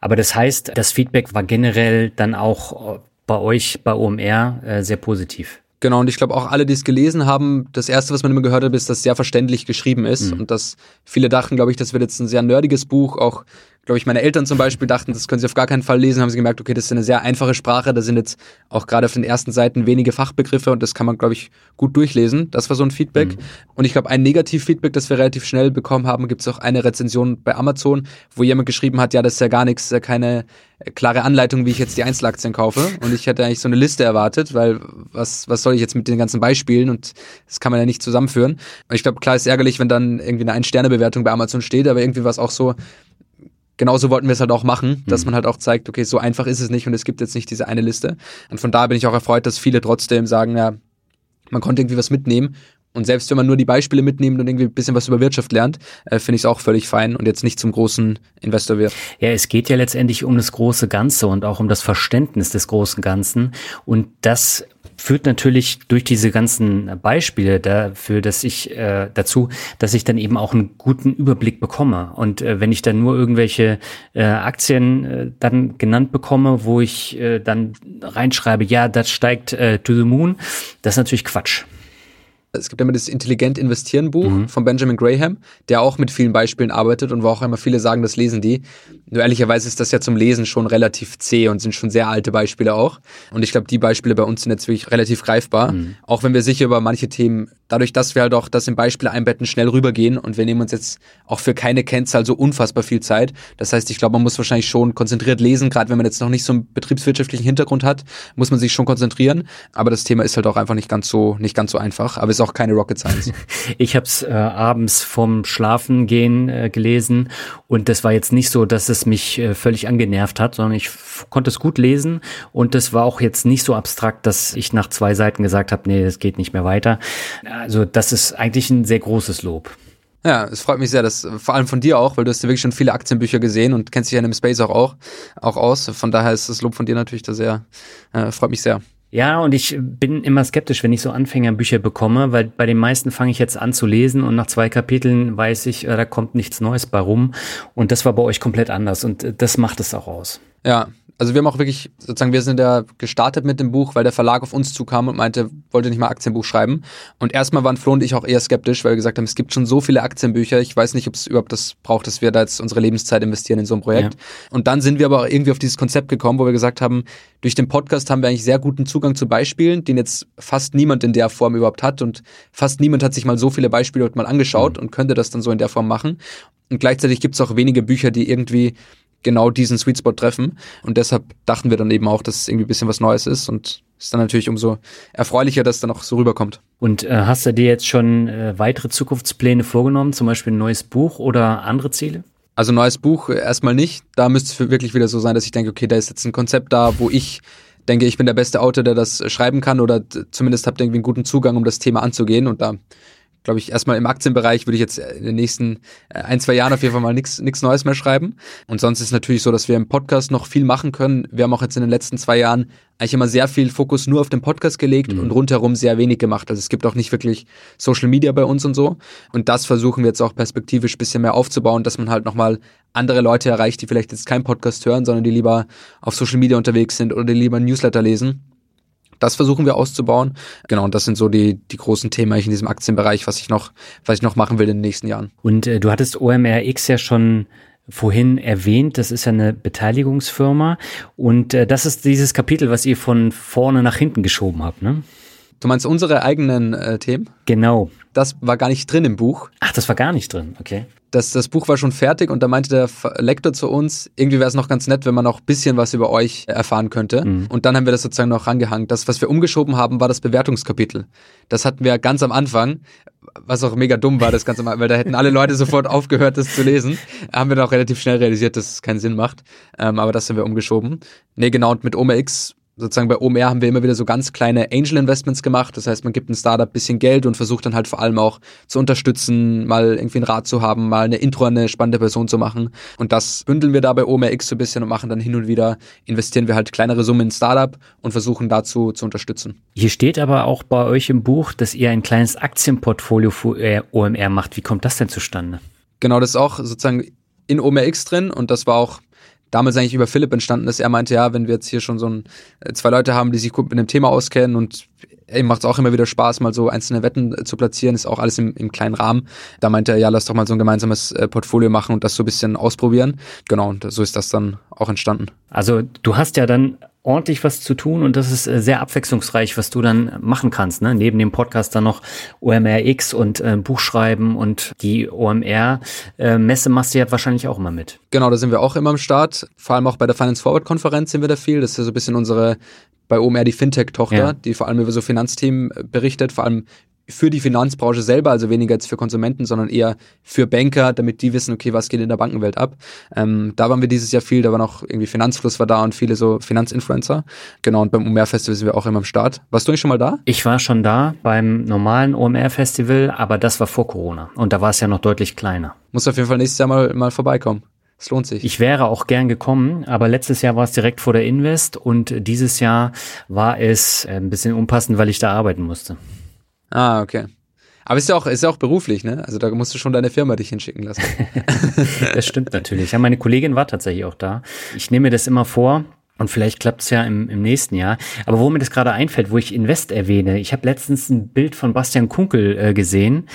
Aber das heißt, das Feedback war generell dann auch bei euch bei OMR äh, sehr positiv. Genau, und ich glaube auch alle, die es gelesen haben, das erste, was man immer gehört hat, ist, dass es sehr verständlich geschrieben ist mhm. und dass viele dachten, glaube ich, das wird jetzt ein sehr nerdiges Buch, auch glaube ich, meine Eltern zum Beispiel dachten, das können sie auf gar keinen Fall lesen, haben sie gemerkt, okay, das ist eine sehr einfache Sprache, da sind jetzt auch gerade auf den ersten Seiten wenige Fachbegriffe und das kann man, glaube ich, gut durchlesen. Das war so ein Feedback. Mhm. Und ich glaube, ein Negativ-Feedback, das wir relativ schnell bekommen haben, gibt es auch eine Rezension bei Amazon, wo jemand geschrieben hat, ja, das ist ja gar nichts, keine klare Anleitung, wie ich jetzt die Einzelaktien kaufe. Und ich hätte eigentlich so eine Liste erwartet, weil was, was soll ich jetzt mit den ganzen Beispielen und das kann man ja nicht zusammenführen. Und ich glaube, klar ist ärgerlich, wenn dann irgendwie eine Ein-Sterne-Bewertung bei Amazon steht, aber irgendwie war es auch so, genauso wollten wir es halt auch machen, dass mhm. man halt auch zeigt, okay, so einfach ist es nicht und es gibt jetzt nicht diese eine Liste. Und von da bin ich auch erfreut, dass viele trotzdem sagen, ja, man konnte irgendwie was mitnehmen. Und selbst wenn man nur die Beispiele mitnimmt und irgendwie ein bisschen was über Wirtschaft lernt, äh, finde ich es auch völlig fein und jetzt nicht zum großen Investor wird. Ja, es geht ja letztendlich um das große Ganze und auch um das Verständnis des großen Ganzen. Und das führt natürlich durch diese ganzen Beispiele dafür, dass ich äh, dazu, dass ich dann eben auch einen guten Überblick bekomme. Und äh, wenn ich dann nur irgendwelche äh, Aktien äh, dann genannt bekomme, wo ich äh, dann reinschreibe, ja, das steigt äh, to the moon, das ist natürlich Quatsch. Es gibt immer das Intelligent investieren Buch mhm. von Benjamin Graham, der auch mit vielen Beispielen arbeitet und wo auch immer viele sagen, das lesen die. Nur ehrlicherweise ist das ja zum Lesen schon relativ zäh und sind schon sehr alte Beispiele auch. Und ich glaube, die Beispiele bei uns sind jetzt wirklich relativ greifbar. Mhm. Auch wenn wir sicher über manche Themen, dadurch, dass wir halt auch das in Beispiele einbetten, schnell rübergehen und wir nehmen uns jetzt auch für keine Kennzahl so unfassbar viel Zeit. Das heißt, ich glaube, man muss wahrscheinlich schon konzentriert lesen, gerade wenn man jetzt noch nicht so einen betriebswirtschaftlichen Hintergrund hat, muss man sich schon konzentrieren. Aber das Thema ist halt auch einfach nicht ganz so, nicht ganz so einfach. Aber es auch keine Rocket Science. ich habe es äh, abends vom Schlafengehen äh, gelesen und das war jetzt nicht so, dass es mich äh, völlig angenervt hat, sondern ich konnte es gut lesen und das war auch jetzt nicht so abstrakt, dass ich nach zwei Seiten gesagt habe, nee, das geht nicht mehr weiter. Also das ist eigentlich ein sehr großes Lob. Ja, es freut mich sehr, dass vor allem von dir auch, weil du hast ja wirklich schon viele Aktienbücher gesehen und kennst dich ja in dem Space auch, auch, auch aus. Von daher ist das Lob von dir natürlich da sehr, äh, freut mich sehr. Ja, und ich bin immer skeptisch, wenn ich so Anfängerbücher bekomme, weil bei den meisten fange ich jetzt an zu lesen und nach zwei Kapiteln weiß ich, äh, da kommt nichts Neues bei rum. Und das war bei euch komplett anders und äh, das macht es auch aus. Ja, also wir haben auch wirklich, sozusagen, wir sind ja gestartet mit dem Buch, weil der Verlag auf uns zukam und meinte, wollte nicht mal Aktienbuch schreiben. Und erstmal waren Flo und ich auch eher skeptisch, weil wir gesagt haben, es gibt schon so viele Aktienbücher, ich weiß nicht, ob es überhaupt das braucht, dass wir da jetzt unsere Lebenszeit investieren in so ein Projekt. Ja. Und dann sind wir aber auch irgendwie auf dieses Konzept gekommen, wo wir gesagt haben, durch den Podcast haben wir eigentlich sehr guten Zugang zu Beispielen, den jetzt fast niemand in der Form überhaupt hat und fast niemand hat sich mal so viele Beispiele mal angeschaut mhm. und könnte das dann so in der Form machen. Und gleichzeitig gibt es auch wenige Bücher, die irgendwie genau diesen Sweet Spot treffen. Und deshalb dachten wir dann eben auch, dass es irgendwie ein bisschen was Neues ist und ist dann natürlich umso erfreulicher, dass es dann auch so rüberkommt. Und äh, hast du dir jetzt schon äh, weitere Zukunftspläne vorgenommen, zum Beispiel ein neues Buch oder andere Ziele? Also neues Buch äh, erstmal nicht. Da müsste es wirklich wieder so sein, dass ich denke, okay, da ist jetzt ein Konzept da, wo ich denke, ich bin der beste Autor, der das schreiben kann oder zumindest habt irgendwie einen guten Zugang, um das Thema anzugehen und da glaube ich, erstmal im Aktienbereich würde ich jetzt in den nächsten äh, ein, zwei Jahren auf jeden Fall mal nichts Neues mehr schreiben. Und sonst ist es natürlich so, dass wir im Podcast noch viel machen können. Wir haben auch jetzt in den letzten zwei Jahren eigentlich immer sehr viel Fokus nur auf den Podcast gelegt mhm. und rundherum sehr wenig gemacht. Also es gibt auch nicht wirklich Social Media bei uns und so. Und das versuchen wir jetzt auch perspektivisch bisschen mehr aufzubauen, dass man halt nochmal andere Leute erreicht, die vielleicht jetzt keinen Podcast hören, sondern die lieber auf Social Media unterwegs sind oder die lieber Newsletter lesen. Das versuchen wir auszubauen. Genau, und das sind so die, die großen Themen in diesem Aktienbereich, was ich noch, was ich noch machen will in den nächsten Jahren. Und äh, du hattest OMRX ja schon vorhin erwähnt, das ist ja eine Beteiligungsfirma und äh, das ist dieses Kapitel, was ihr von vorne nach hinten geschoben habt, ne? Du meinst unsere eigenen äh, Themen? Genau. Das war gar nicht drin im Buch. Ach, das war gar nicht drin, okay das, das Buch war schon fertig und da meinte der Lektor zu uns, irgendwie wäre es noch ganz nett, wenn man noch ein bisschen was über euch erfahren könnte. Mhm. Und dann haben wir das sozusagen noch rangehangen. Das, was wir umgeschoben haben, war das Bewertungskapitel. Das hatten wir ganz am Anfang, was auch mega dumm war, das Ganze mal, weil da hätten alle Leute sofort aufgehört, das zu lesen. Haben wir dann auch relativ schnell realisiert, dass es keinen Sinn macht. Ähm, aber das haben wir umgeschoben. Nee, genau, und mit OMX sozusagen bei OMR haben wir immer wieder so ganz kleine Angel Investments gemacht. Das heißt, man gibt einem Startup ein bisschen Geld und versucht dann halt vor allem auch zu unterstützen, mal irgendwie einen Rat zu haben, mal eine Intro an eine spannende Person zu machen. Und das bündeln wir da bei OMRX so ein bisschen und machen dann hin und wieder, investieren wir halt kleinere Summen in Startup und versuchen dazu zu unterstützen. Hier steht aber auch bei euch im Buch, dass ihr ein kleines Aktienportfolio für OMR macht. Wie kommt das denn zustande? Genau, das ist auch sozusagen in OMRX drin und das war auch damals eigentlich über Philipp entstanden ist. Er meinte, ja, wenn wir jetzt hier schon so ein, äh, zwei Leute haben, die sich gut mit dem Thema auskennen und ihm macht es auch immer wieder Spaß, mal so einzelne Wetten äh, zu platzieren, ist auch alles im, im kleinen Rahmen. Da meinte er, ja, lass doch mal so ein gemeinsames äh, Portfolio machen und das so ein bisschen ausprobieren. Genau, und so ist das dann auch entstanden. Also du hast ja dann ordentlich was zu tun und das ist äh, sehr abwechslungsreich, was du dann machen kannst. Ne? Neben dem Podcast dann noch OMRX und äh, Buchschreiben und die OMR-Messe äh, machst du ja wahrscheinlich auch immer mit. Genau, da sind wir auch immer am Start. Vor allem auch bei der Finance Forward Konferenz sind wir da viel. Das ist ja so ein bisschen unsere bei OMR die Fintech-Tochter, ja. die vor allem über so Finanzthemen berichtet, vor allem für die Finanzbranche selber, also weniger jetzt für Konsumenten, sondern eher für Banker, damit die wissen, okay, was geht in der Bankenwelt ab. Ähm, da waren wir dieses Jahr viel, da war noch irgendwie Finanzfluss war da und viele so Finanzinfluencer. Genau, und beim OMR-Festival sind wir auch immer am Start. Warst du nicht schon mal da? Ich war schon da beim normalen OMR-Festival, aber das war vor Corona und da war es ja noch deutlich kleiner. Muss auf jeden Fall nächstes Jahr mal, mal vorbeikommen. Es lohnt sich. Ich wäre auch gern gekommen, aber letztes Jahr war es direkt vor der Invest und dieses Jahr war es äh, ein bisschen unpassend, weil ich da arbeiten musste. Ah, okay. Aber ist ja auch, ist ja auch beruflich, ne? Also da musst du schon deine Firma dich hinschicken lassen. das stimmt natürlich. Ja, meine Kollegin war tatsächlich auch da. Ich nehme mir das immer vor, und vielleicht klappt es ja im, im nächsten Jahr. Aber wo mir das gerade einfällt, wo ich Invest erwähne, ich habe letztens ein Bild von Bastian Kunkel äh, gesehen.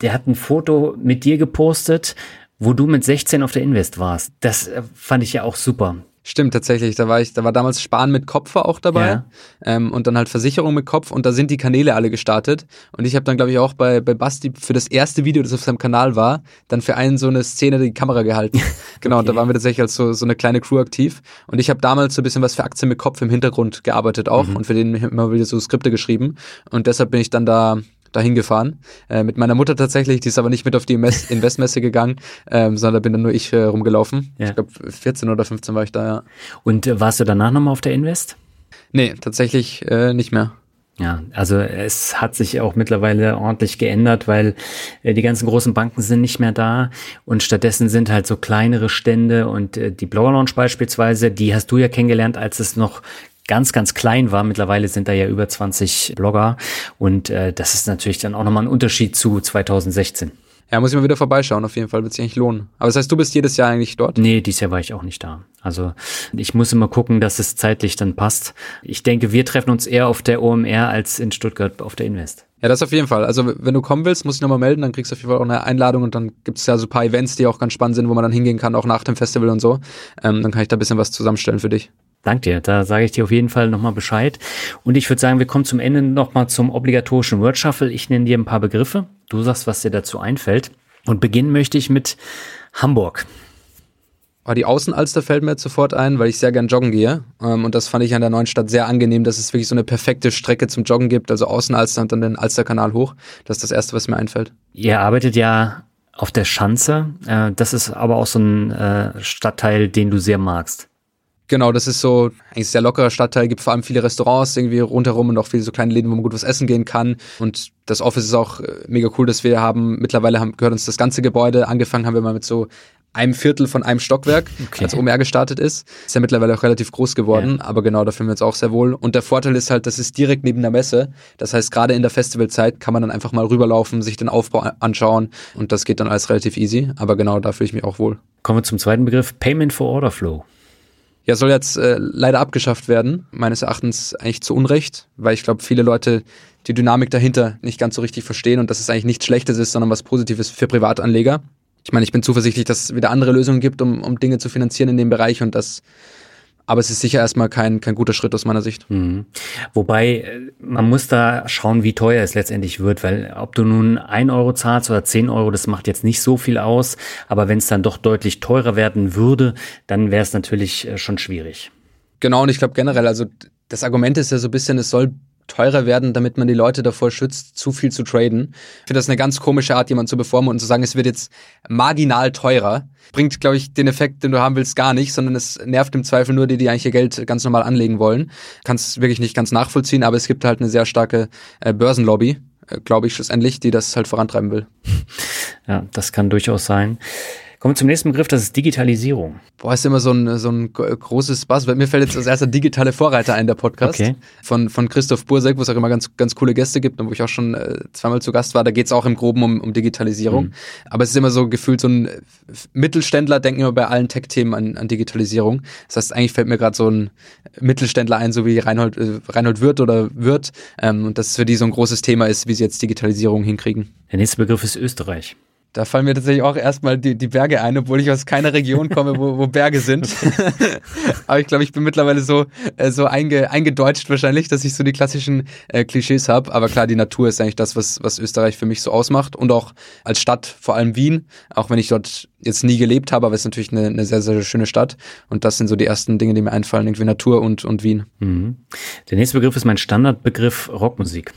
Der hat ein Foto mit dir gepostet, wo du mit 16 auf der Invest warst. Das äh, fand ich ja auch super. Stimmt, tatsächlich. Da war ich, da war damals Sparen mit Kopf auch dabei ja. ähm, und dann halt Versicherung mit Kopf und da sind die Kanäle alle gestartet. Und ich habe dann, glaube ich, auch bei, bei Basti für das erste Video, das auf seinem Kanal war, dann für einen so eine Szene die Kamera gehalten. genau, okay. und da waren wir tatsächlich als so, so eine kleine Crew aktiv. Und ich habe damals so ein bisschen was für Aktien mit Kopf im Hintergrund gearbeitet auch mhm. und für den immer wieder so Skripte geschrieben. Und deshalb bin ich dann da dahin gefahren. Äh, mit meiner Mutter tatsächlich, die ist aber nicht mit auf die Investmesse gegangen, ähm, sondern bin dann nur ich äh, rumgelaufen. Ja. Ich glaube, 14 oder 15 war ich da, ja. Und äh, warst du danach nochmal auf der Invest? Nee, tatsächlich äh, nicht mehr. Ja, also es hat sich auch mittlerweile ordentlich geändert, weil äh, die ganzen großen Banken sind nicht mehr da und stattdessen sind halt so kleinere Stände und äh, die Blogger Launch beispielsweise, die hast du ja kennengelernt, als es noch ganz, ganz klein war. Mittlerweile sind da ja über 20 Blogger und äh, das ist natürlich dann auch nochmal ein Unterschied zu 2016. Ja, muss ich mal wieder vorbeischauen, auf jeden Fall wird sich eigentlich lohnen. Aber das heißt, du bist jedes Jahr eigentlich dort? Nee, dieses Jahr war ich auch nicht da. Also ich muss immer gucken, dass es zeitlich dann passt. Ich denke, wir treffen uns eher auf der OMR als in Stuttgart auf der Invest. Ja, das auf jeden Fall. Also wenn du kommen willst, musst du nochmal melden, dann kriegst du auf jeden Fall auch eine Einladung und dann gibt es ja so ein paar Events, die auch ganz spannend sind, wo man dann hingehen kann, auch nach dem Festival und so. Ähm, dann kann ich da ein bisschen was zusammenstellen für dich. Dank dir. Da sage ich dir auf jeden Fall nochmal Bescheid. Und ich würde sagen, wir kommen zum Ende nochmal zum obligatorischen Word Shuffle. Ich nenne dir ein paar Begriffe. Du sagst, was dir dazu einfällt. Und beginnen möchte ich mit Hamburg. Oh, die Außenalster fällt mir jetzt sofort ein, weil ich sehr gern joggen gehe. Ähm, und das fand ich an der neuen Stadt sehr angenehm, dass es wirklich so eine perfekte Strecke zum Joggen gibt. Also Außenalster und dann den Alsterkanal hoch. Das ist das Erste, was mir einfällt. Ihr arbeitet ja auf der Schanze. Äh, das ist aber auch so ein äh, Stadtteil, den du sehr magst. Genau, das ist so eigentlich ein sehr lockerer Stadtteil, gibt vor allem viele Restaurants irgendwie rundherum und auch viele so kleine Läden, wo man gut was essen gehen kann. Und das Office ist auch äh, mega cool, dass wir haben. Mittlerweile haben, gehört uns das ganze Gebäude. Angefangen haben wir mal mit so einem Viertel von einem Stockwerk, okay. als OMR gestartet ist. Ist ja mittlerweile auch relativ groß geworden, ja. aber genau, da fühlen wir uns auch sehr wohl. Und der Vorteil ist halt, das ist direkt neben der Messe. Das heißt, gerade in der Festivalzeit kann man dann einfach mal rüberlaufen, sich den Aufbau anschauen und das geht dann alles relativ easy. Aber genau, da fühle ich mich auch wohl. Kommen wir zum zweiten Begriff, Payment for Order Flow. Ja, soll jetzt äh, leider abgeschafft werden, meines Erachtens eigentlich zu Unrecht, weil ich glaube, viele Leute die Dynamik dahinter nicht ganz so richtig verstehen und dass es eigentlich nichts Schlechtes ist, sondern was Positives für Privatanleger. Ich meine, ich bin zuversichtlich, dass es wieder andere Lösungen gibt, um, um Dinge zu finanzieren in dem Bereich und dass aber es ist sicher erstmal kein, kein guter Schritt aus meiner Sicht. Mhm. Wobei, äh, man muss da schauen, wie teuer es letztendlich wird, weil ob du nun ein Euro zahlst oder zehn Euro, das macht jetzt nicht so viel aus. Aber wenn es dann doch deutlich teurer werden würde, dann wäre es natürlich äh, schon schwierig. Genau, und ich glaube generell, also das Argument ist ja so ein bisschen, es soll teurer werden, damit man die Leute davor schützt, zu viel zu traden. Ich finde das eine ganz komische Art, jemand zu beformen und zu sagen, es wird jetzt marginal teurer. Bringt, glaube ich, den Effekt, den du haben willst, gar nicht, sondern es nervt im Zweifel nur die, die eigentlich ihr Geld ganz normal anlegen wollen. Kann es wirklich nicht ganz nachvollziehen, aber es gibt halt eine sehr starke äh, Börsenlobby, äh, glaube ich, schlussendlich, die das halt vorantreiben will. Ja, das kann durchaus sein. Kommen wir zum nächsten Begriff, das ist Digitalisierung. Boah, ist immer so ein, so ein großes Buzzword. Mir fällt jetzt als erster digitale Vorreiter ein, der Podcast. Okay. Von, von Christoph Bursek, wo es auch immer ganz, ganz coole Gäste gibt und wo ich auch schon äh, zweimal zu Gast war. Da geht es auch im Groben um, um Digitalisierung. Mhm. Aber es ist immer so gefühlt so ein Mittelständler denken immer bei allen Tech-Themen an, an Digitalisierung. Das heißt, eigentlich fällt mir gerade so ein Mittelständler ein, so wie Reinhold, äh, Reinhold Wirth oder Wirth. Ähm, und dass für die so ein großes Thema ist, wie sie jetzt Digitalisierung hinkriegen. Der nächste Begriff ist Österreich. Da fallen mir tatsächlich auch erstmal die, die Berge ein, obwohl ich aus keiner Region komme, wo, wo Berge sind. Aber ich glaube, ich bin mittlerweile so, äh, so einge, eingedeutscht wahrscheinlich, dass ich so die klassischen äh, Klischees habe. Aber klar, die Natur ist eigentlich das, was, was Österreich für mich so ausmacht. Und auch als Stadt, vor allem Wien, auch wenn ich dort jetzt nie gelebt habe, aber es ist natürlich eine, eine sehr, sehr schöne Stadt. Und das sind so die ersten Dinge, die mir einfallen, irgendwie Natur und, und Wien. Mhm. Der nächste Begriff ist mein Standardbegriff Rockmusik.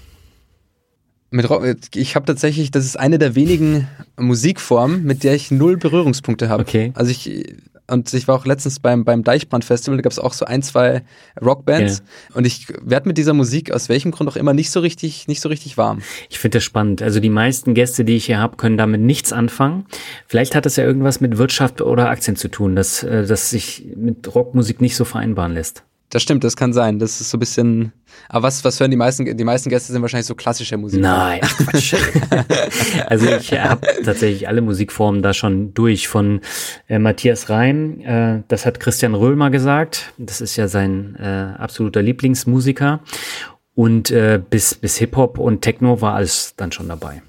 Mit Rock, ich habe tatsächlich, das ist eine der wenigen Musikformen, mit der ich null Berührungspunkte habe. Okay. Also ich und ich war auch letztens beim, beim Deichbrand-Festival, da gab es auch so ein, zwei Rockbands. Ja. Und ich werde mit dieser Musik aus welchem Grund auch immer nicht so richtig, nicht so richtig warm. Ich finde das spannend. Also die meisten Gäste, die ich hier habe, können damit nichts anfangen. Vielleicht hat das ja irgendwas mit Wirtschaft oder Aktien zu tun, dass, äh, dass sich mit Rockmusik nicht so vereinbaren lässt. Das stimmt, das kann sein. Das ist so ein bisschen. Aber was, was hören die meisten? Die meisten Gäste sind wahrscheinlich so klassische Musik. Nein, Quatsch. also ich habe tatsächlich alle Musikformen da schon durch. Von äh, Matthias Reim, äh, das hat Christian Röhlmer gesagt. Das ist ja sein äh, absoluter Lieblingsmusiker. Und äh, bis, bis Hip-Hop und Techno war alles dann schon dabei.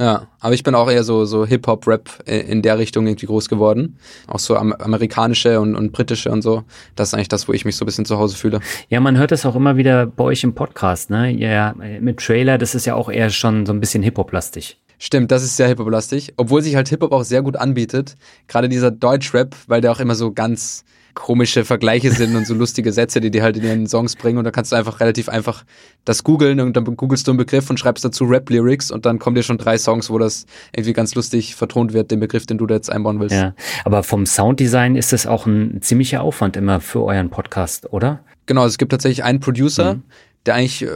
Ja, aber ich bin auch eher so, so Hip-Hop, Rap in der Richtung irgendwie groß geworden. Auch so amerikanische und, und britische und so. Das ist eigentlich das, wo ich mich so ein bisschen zu Hause fühle. Ja, man hört das auch immer wieder bei euch im Podcast, ne? Ja, mit Trailer, das ist ja auch eher schon so ein bisschen Hip-Hop-lastig. Stimmt, das ist sehr Hip-Hop-lastig. Obwohl sich halt Hip-Hop auch sehr gut anbietet. Gerade dieser Deutsch-Rap, weil der auch immer so ganz komische Vergleiche sind und so lustige Sätze, die die halt in ihren Songs bringen. Und da kannst du einfach relativ einfach das googeln und dann googelst du einen Begriff und schreibst dazu Rap-Lyrics und dann kommen dir schon drei Songs, wo das irgendwie ganz lustig vertont wird, den Begriff, den du da jetzt einbauen willst. Ja, aber vom Sounddesign ist das auch ein ziemlicher Aufwand immer für euren Podcast, oder? Genau, es gibt tatsächlich einen Producer, mhm der eigentlich äh,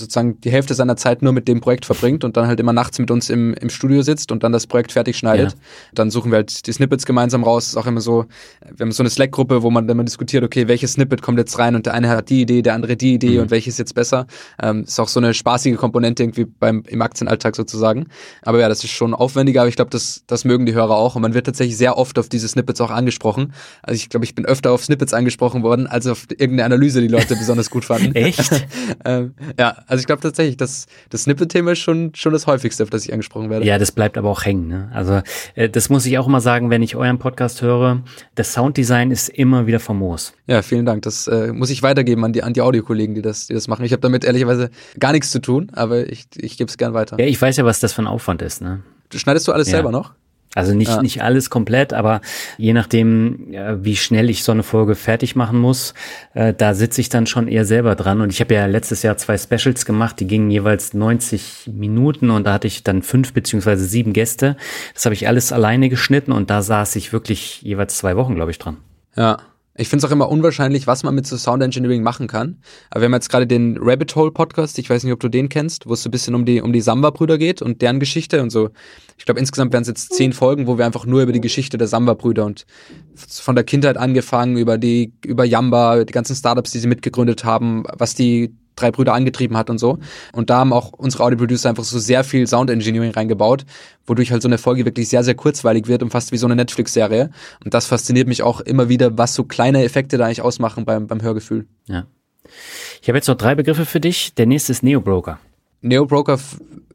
sozusagen die Hälfte seiner Zeit nur mit dem Projekt verbringt und dann halt immer nachts mit uns im, im Studio sitzt und dann das Projekt fertig schneidet. Ja. Dann suchen wir halt die Snippets gemeinsam raus. ist auch immer so, wir haben so eine Slack-Gruppe, wo man dann mal diskutiert, okay, welches Snippet kommt jetzt rein und der eine hat die Idee, der andere die Idee mhm. und welches jetzt besser. Ähm, ist auch so eine spaßige Komponente irgendwie beim im Aktienalltag sozusagen. Aber ja, das ist schon aufwendiger, aber ich glaube, das, das mögen die Hörer auch und man wird tatsächlich sehr oft auf diese Snippets auch angesprochen. Also ich glaube, ich bin öfter auf Snippets angesprochen worden, als auf irgendeine Analyse, die Leute besonders gut fanden. Echt? ähm, ja, also ich glaube tatsächlich, dass das Snippet-Thema ist schon, schon das häufigste, auf das ich angesprochen werde. Ja, das bleibt aber auch hängen. Ne? Also äh, das muss ich auch immer sagen, wenn ich euren Podcast höre. Das Sounddesign ist immer wieder famos. Ja, vielen Dank. Das äh, muss ich weitergeben an die, an die Audiokollegen, die das, die das machen. Ich habe damit ehrlicherweise gar nichts zu tun, aber ich, ich gebe es gern weiter. Ja, ich weiß ja, was das für ein Aufwand ist. Ne? Schneidest du alles ja. selber noch? Also nicht, ja. nicht alles komplett, aber je nachdem, wie schnell ich so eine Folge fertig machen muss, äh, da sitze ich dann schon eher selber dran. Und ich habe ja letztes Jahr zwei Specials gemacht, die gingen jeweils 90 Minuten und da hatte ich dann fünf beziehungsweise sieben Gäste. Das habe ich alles alleine geschnitten und da saß ich wirklich jeweils zwei Wochen, glaube ich, dran. Ja, Ich finde es auch immer unwahrscheinlich, was man mit so Sound Engineering machen kann. Aber wir haben jetzt gerade den Rabbit Hole Podcast, ich weiß nicht, ob du den kennst, wo es so ein bisschen um die, um die Samba-Brüder geht und deren Geschichte und so. Ich glaube, insgesamt werden es jetzt zehn Folgen, wo wir einfach nur über die Geschichte der Samba-Brüder und von der Kindheit angefangen, über die, über Yamba, die ganzen Startups, die sie mitgegründet haben, was die drei Brüder angetrieben hat und so. Und da haben auch unsere Audio-Producer einfach so sehr viel Sound Engineering reingebaut, wodurch halt so eine Folge wirklich sehr, sehr kurzweilig wird und fast wie so eine Netflix-Serie. Und das fasziniert mich auch immer wieder, was so kleine Effekte da eigentlich ausmachen beim, beim Hörgefühl. Ja. Ich habe jetzt noch drei Begriffe für dich. Der nächste ist Neo Broker. Neo Broker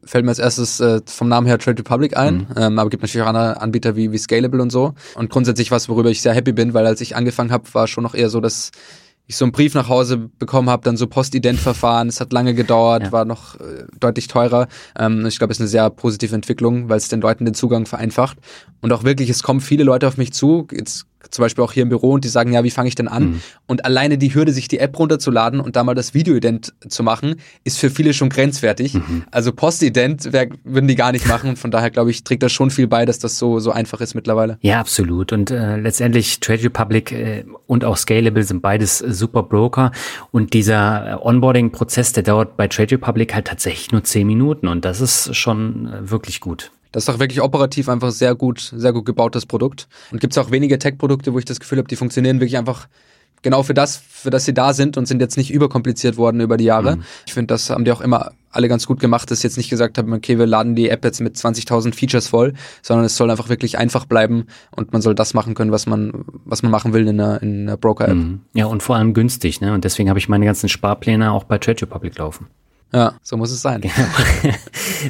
fällt mir als erstes äh, vom Namen her Trade Republic ein, mhm. ähm, aber gibt natürlich auch andere Anbieter wie, wie Scalable und so. Und grundsätzlich was, worüber ich sehr happy bin, weil als ich angefangen habe, war schon noch eher so, dass ich so einen Brief nach Hause bekommen habe, dann so Postident-Verfahren. Es hat lange gedauert, ja. war noch äh, deutlich teurer. Ähm, ich glaube, es ist eine sehr positive Entwicklung, weil es den Leuten den Zugang vereinfacht. Und auch wirklich, es kommen viele Leute auf mich zu. Jetzt zum Beispiel auch hier im Büro und die sagen, ja, wie fange ich denn an? Mhm. Und alleine die Hürde, sich die App runterzuladen und da mal das Videoident zu machen, ist für viele schon grenzwertig. Mhm. Also Postident würden die gar nicht machen. Von daher, glaube ich, trägt das schon viel bei, dass das so, so einfach ist mittlerweile. Ja, absolut. Und äh, letztendlich Trade Republic äh, und auch Scalable sind beides super Broker. Und dieser äh, Onboarding-Prozess, der dauert bei Trade Republic halt tatsächlich nur zehn Minuten. Und das ist schon äh, wirklich gut. Das ist auch wirklich operativ einfach sehr gut, sehr gut gebautes Produkt. Und gibt es auch wenige Tech-Produkte, wo ich das Gefühl habe, die funktionieren wirklich einfach genau für das, für das sie da sind und sind jetzt nicht überkompliziert worden über die Jahre. Mhm. Ich finde, das haben die auch immer alle ganz gut gemacht, dass sie jetzt nicht gesagt haben, okay, wir laden die App jetzt mit 20.000 Features voll, sondern es soll einfach wirklich einfach bleiben und man soll das machen können, was man, was man machen will in einer, in einer Broker-App. Mhm. Ja, und vor allem günstig, ne? Und deswegen habe ich meine ganzen Sparpläne auch bei Trade Republic laufen. Ja, so muss es sein.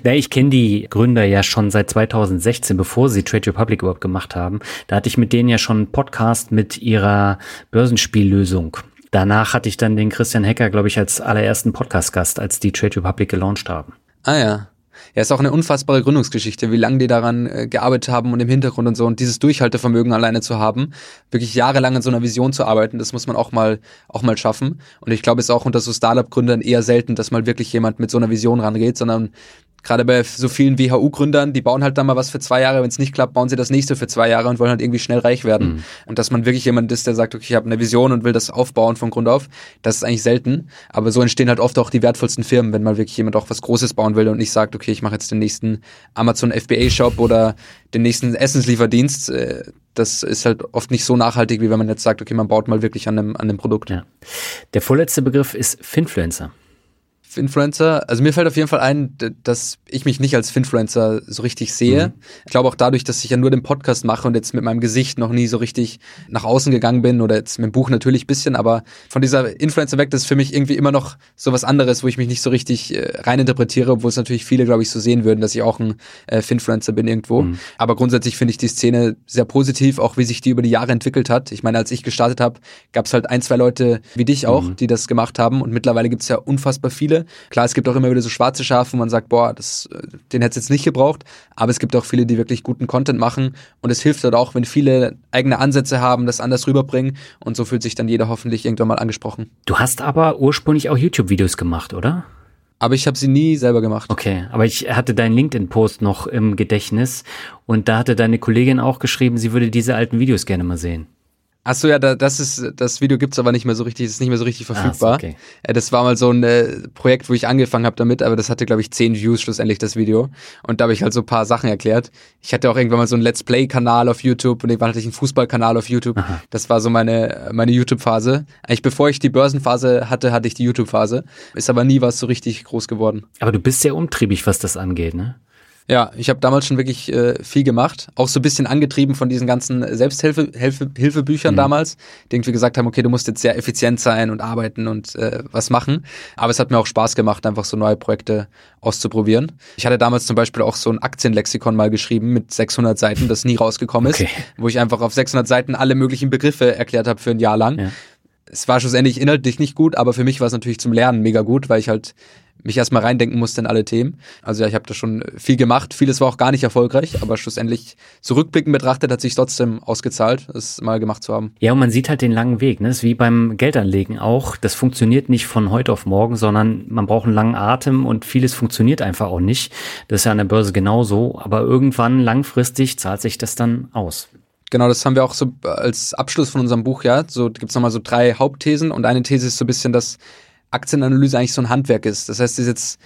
ja, ich kenne die Gründer ja schon seit 2016, bevor sie Trade Republic überhaupt gemacht haben. Da hatte ich mit denen ja schon einen Podcast mit ihrer Börsenspiellösung. Danach hatte ich dann den Christian Hecker, glaube ich, als allerersten Podcast-Gast, als die Trade Republic gelauncht haben. Ah ja. Ja, ist auch eine unfassbare Gründungsgeschichte, wie lange die daran äh, gearbeitet haben und im Hintergrund und so und dieses Durchhaltevermögen alleine zu haben, wirklich jahrelang an so einer Vision zu arbeiten, das muss man auch mal auch mal schaffen. Und ich glaube, es ist auch unter so Startup-Gründern eher selten, dass mal wirklich jemand mit so einer Vision rangeht, sondern gerade bei so vielen WHU-Gründern, die bauen halt dann mal was für zwei Jahre, wenn es nicht klappt, bauen sie das nächste für zwei Jahre und wollen halt irgendwie schnell reich werden. Mhm. Und dass man wirklich jemand ist, der sagt, okay, ich habe eine Vision und will das aufbauen von Grund auf, das ist eigentlich selten. Aber so entstehen halt oft auch die wertvollsten Firmen, wenn mal wirklich jemand auch was Großes bauen will und nicht sagt, okay, ich mache jetzt den nächsten Amazon FBA-Shop oder den nächsten Essenslieferdienst. Äh, das ist halt oft nicht so nachhaltig, wie wenn man jetzt sagt, okay, man baut mal wirklich an einem, an einem Produkt. Ja. Der vorletzte Begriff ist Finfluencer. Finfluencer. Also mir fällt auf jeden Fall ein, dass ich mich nicht als Finfluencer so richtig sehe. Mhm. Ich glaube auch dadurch, dass ich ja nur den Podcast mache und jetzt mit meinem Gesicht noch nie so richtig nach außen gegangen bin oder jetzt mit dem Buch natürlich ein bisschen, aber von dieser Influencer weg, das ist für mich irgendwie immer noch so was anderes, wo ich mich nicht so richtig äh, reininterpretiere, obwohl es natürlich viele, glaube ich, so sehen würden, dass ich auch ein äh, Finfluencer bin irgendwo. Mhm. Aber grundsätzlich finde ich die Szene sehr positiv, auch wie sich die über die Jahre entwickelt hat. Ich meine, als ich gestartet habe, gab es halt ein, zwei Leute wie dich auch, mhm. die das gemacht haben und mittlerweile gibt es ja unfassbar viele. Klar, es gibt auch immer wieder so schwarze Schafe, wo man sagt, boah, das, äh, den hätte es jetzt nicht gebraucht. Aber es gibt auch viele, die wirklich guten Content machen. Und es hilft halt auch, wenn viele eigene Ansätze haben, das anders rüberbringen. Und so fühlt sich dann jeder hoffentlich irgendwann mal angesprochen. Du hast aber ursprünglich auch YouTube-Videos gemacht, oder? Aber ich habe sie nie selber gemacht. Okay, aber ich hatte deinen LinkedIn-Post noch im Gedächtnis und da hatte deine Kollegin auch geschrieben, sie würde diese alten Videos gerne mal sehen. Achso, ja, da, das ist, das Video gibt's aber nicht mehr so richtig, ist nicht mehr so richtig verfügbar. Ah, okay. Äh, das war mal so ein äh, Projekt, wo ich angefangen habe damit, aber das hatte, glaube ich, zehn Views schlussendlich, das Video. Und da habe ich halt so ein paar Sachen erklärt. Ich hatte auch irgendwann mal so einen Let's Play-Kanal auf YouTube und irgendwann hatte ich einen Fußball-Kanal auf YouTube. Aha. Das war so meine, meine YouTube-Phase. Eigentlich bevor ich die Börsenphase hatte, hatte ich die YouTube-Phase. Ist aber nie was so richtig groß geworden. Aber du bist sehr umtriebig, was das angeht, ne? Ja, ich habe damals schon wirklich äh, viel gemacht, auch so ein bisschen angetrieben von diesen ganzen Selbsthilfe Hilfe, Hilfebüchern mhm. damals, die irgendwie gesagt haben, okay, du musst jetzt sehr effizient sein und arbeiten und äh, was machen. Aber es hat mir auch Spaß gemacht, einfach so neue Projekte auszuprobieren. Ich hatte damals zum Beispiel auch so ein Aktienlexikon mal geschrieben mit 600 Seiten, das nie rausgekommen ist, okay. wo ich einfach auf 600 Seiten alle möglichen Begriffe erklärt habe für ein Jahr lang. Ja. Es war schlussendlich inhaltlich nicht gut, aber für mich war es natürlich zum Lernen mega gut, weil ich halt mich erstmal reindenken musste in alle Themen. Also ja, ich habe da schon viel gemacht. Vieles war auch gar nicht erfolgreich, aber schlussendlich zurückblickend betrachtet hat sich trotzdem ausgezahlt, es mal gemacht zu haben. Ja, und man sieht halt den langen Weg. Ne? Das ist wie beim Geldanlegen auch. Das funktioniert nicht von heute auf morgen, sondern man braucht einen langen Atem und vieles funktioniert einfach auch nicht. Das ist ja an der Börse genauso. Aber irgendwann langfristig zahlt sich das dann aus. Genau, das haben wir auch so als Abschluss von unserem Buch, ja. So gibt es nochmal so drei Hauptthesen und eine These ist so ein bisschen, dass Aktienanalyse eigentlich so ein Handwerk ist. Das heißt, es ist jetzt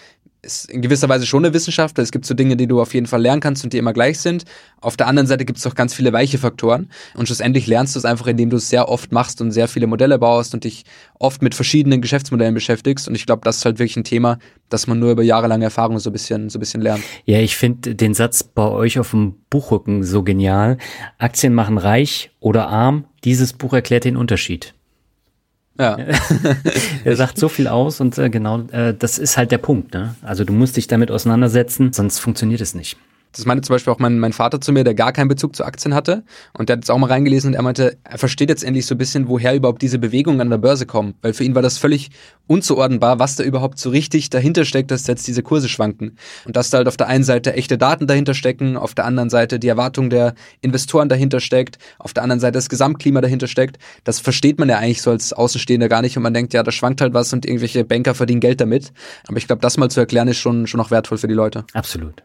ist in gewisser Weise schon eine Wissenschaft. Es gibt so Dinge, die du auf jeden Fall lernen kannst und die immer gleich sind. Auf der anderen Seite gibt es auch ganz viele weiche Faktoren. Und schlussendlich lernst du es einfach, indem du es sehr oft machst und sehr viele Modelle baust und dich oft mit verschiedenen Geschäftsmodellen beschäftigst. Und ich glaube, das ist halt wirklich ein Thema, das man nur über jahrelange Erfahrung so ein bisschen, so ein bisschen lernt. Ja, ich finde den Satz bei euch auf dem Buchrücken so genial. Aktien machen reich oder arm. Dieses Buch erklärt den Unterschied. Ja. er sagt so viel aus und äh, genau, äh, das ist halt der Punkt. Ne? Also du musst dich damit auseinandersetzen, sonst funktioniert es nicht. Das meinte zum Beispiel auch mein, mein Vater zu mir, der gar keinen Bezug zu Aktien hatte. Und der hat jetzt auch mal reingelesen und er meinte, er versteht jetzt endlich so ein bisschen, woher überhaupt diese Bewegungen an der Börse kommen. Weil für ihn war das völlig unzuordnenbar, was da überhaupt so richtig dahinter steckt, dass jetzt diese Kurse schwanken. Und dass da halt auf der einen Seite echte Daten dahinter stecken, auf der anderen Seite die Erwartung der Investoren dahinter steckt, auf der anderen Seite das Gesamtklima dahinter steckt. Das versteht man ja eigentlich so als Außenstehender gar nicht und man denkt, ja, da schwankt halt was und irgendwelche Banker verdienen Geld damit. Aber ich glaube, das mal zu erklären ist schon, schon auch wertvoll für die Leute. Absolut.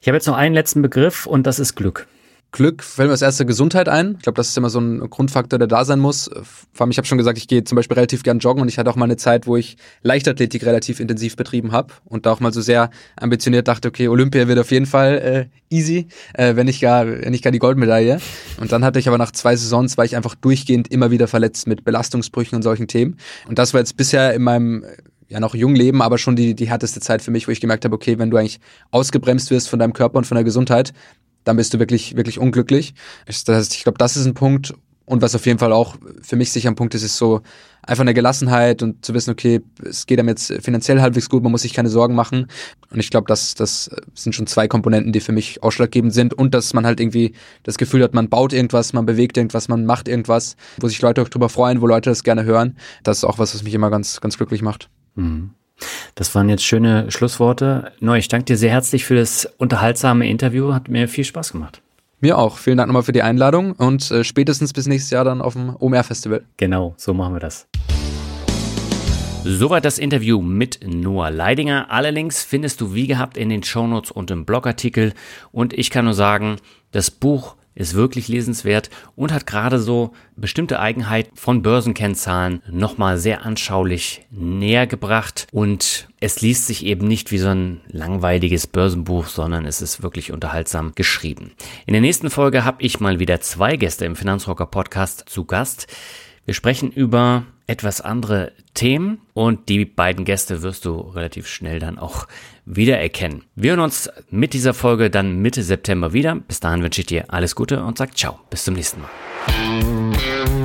Ich habe jetzt noch einen letzten Begriff und das ist Glück. Glück fällt mir als erste Gesundheit ein. Ich glaube, das ist immer so ein Grundfaktor, der da sein muss. Vor allem, ich habe schon gesagt, ich gehe zum Beispiel relativ gern joggen und ich hatte auch mal eine Zeit, wo ich Leichtathletik relativ intensiv betrieben habe und da auch mal so sehr ambitioniert dachte, okay, Olympia wird auf jeden Fall äh, easy, äh, wenn nicht gar, wenn nicht gar die Goldmedaille. Und dann hatte ich aber nach zwei Saisons war ich einfach durchgehend immer wieder verletzt mit Belastungsbrüchen und solchen Themen. Und das war jetzt bisher in meinem ja noch jung leben, aber schon die, die härteste Zeit für mich, wo ich gemerkt habe, okay, wenn du eigentlich ausgebremst wirst von deinem Körper und von der Gesundheit, dann bist du wirklich, wirklich unglücklich. Das heißt, ich glaube, das ist ein Punkt. Und was auf jeden Fall auch für mich sicher ein Punkt ist, ist so einfach eine Gelassenheit und zu wissen, okay, es geht einem jetzt finanziell halbwegs gut, man muss sich keine Sorgen machen. Und ich glaube, das, das sind schon zwei Komponenten, die für mich ausschlaggebend sind. Und dass man halt irgendwie das Gefühl hat, man baut irgendwas, man bewegt irgendwas, man macht irgendwas, wo sich Leute auch drüber freuen, wo Leute das gerne hören. Das ist auch was, was mich immer ganz, ganz glücklich macht. Mhm. Das waren jetzt schöne Schlussworte. Neu, ich danke dir sehr herzlich für das unterhaltsame Interview. Hat mir viel Spaß gemacht. Mir auch. Vielen Dank nochmal für die Einladung und äh, spätestens bis nächstes Jahr dann auf dem OMR Festival. Genau, so machen wir das. Soweit das Interview mit Noah Leidinger. Alle Links findest du wie gehabt in den Shownotes und im Blogartikel. Und ich kann nur sagen, das Buch ist wirklich lesenswert und hat gerade so bestimmte Eigenheiten von Börsenkennzahlen nochmal sehr anschaulich näher gebracht und es liest sich eben nicht wie so ein langweiliges Börsenbuch, sondern es ist wirklich unterhaltsam geschrieben. In der nächsten Folge habe ich mal wieder zwei Gäste im Finanzrocker Podcast zu Gast. Wir sprechen über etwas andere Themen und die beiden Gäste wirst du relativ schnell dann auch wiedererkennen. Wir hören uns mit dieser Folge dann Mitte September wieder. Bis dahin wünsche ich dir alles Gute und sag ciao. Bis zum nächsten Mal.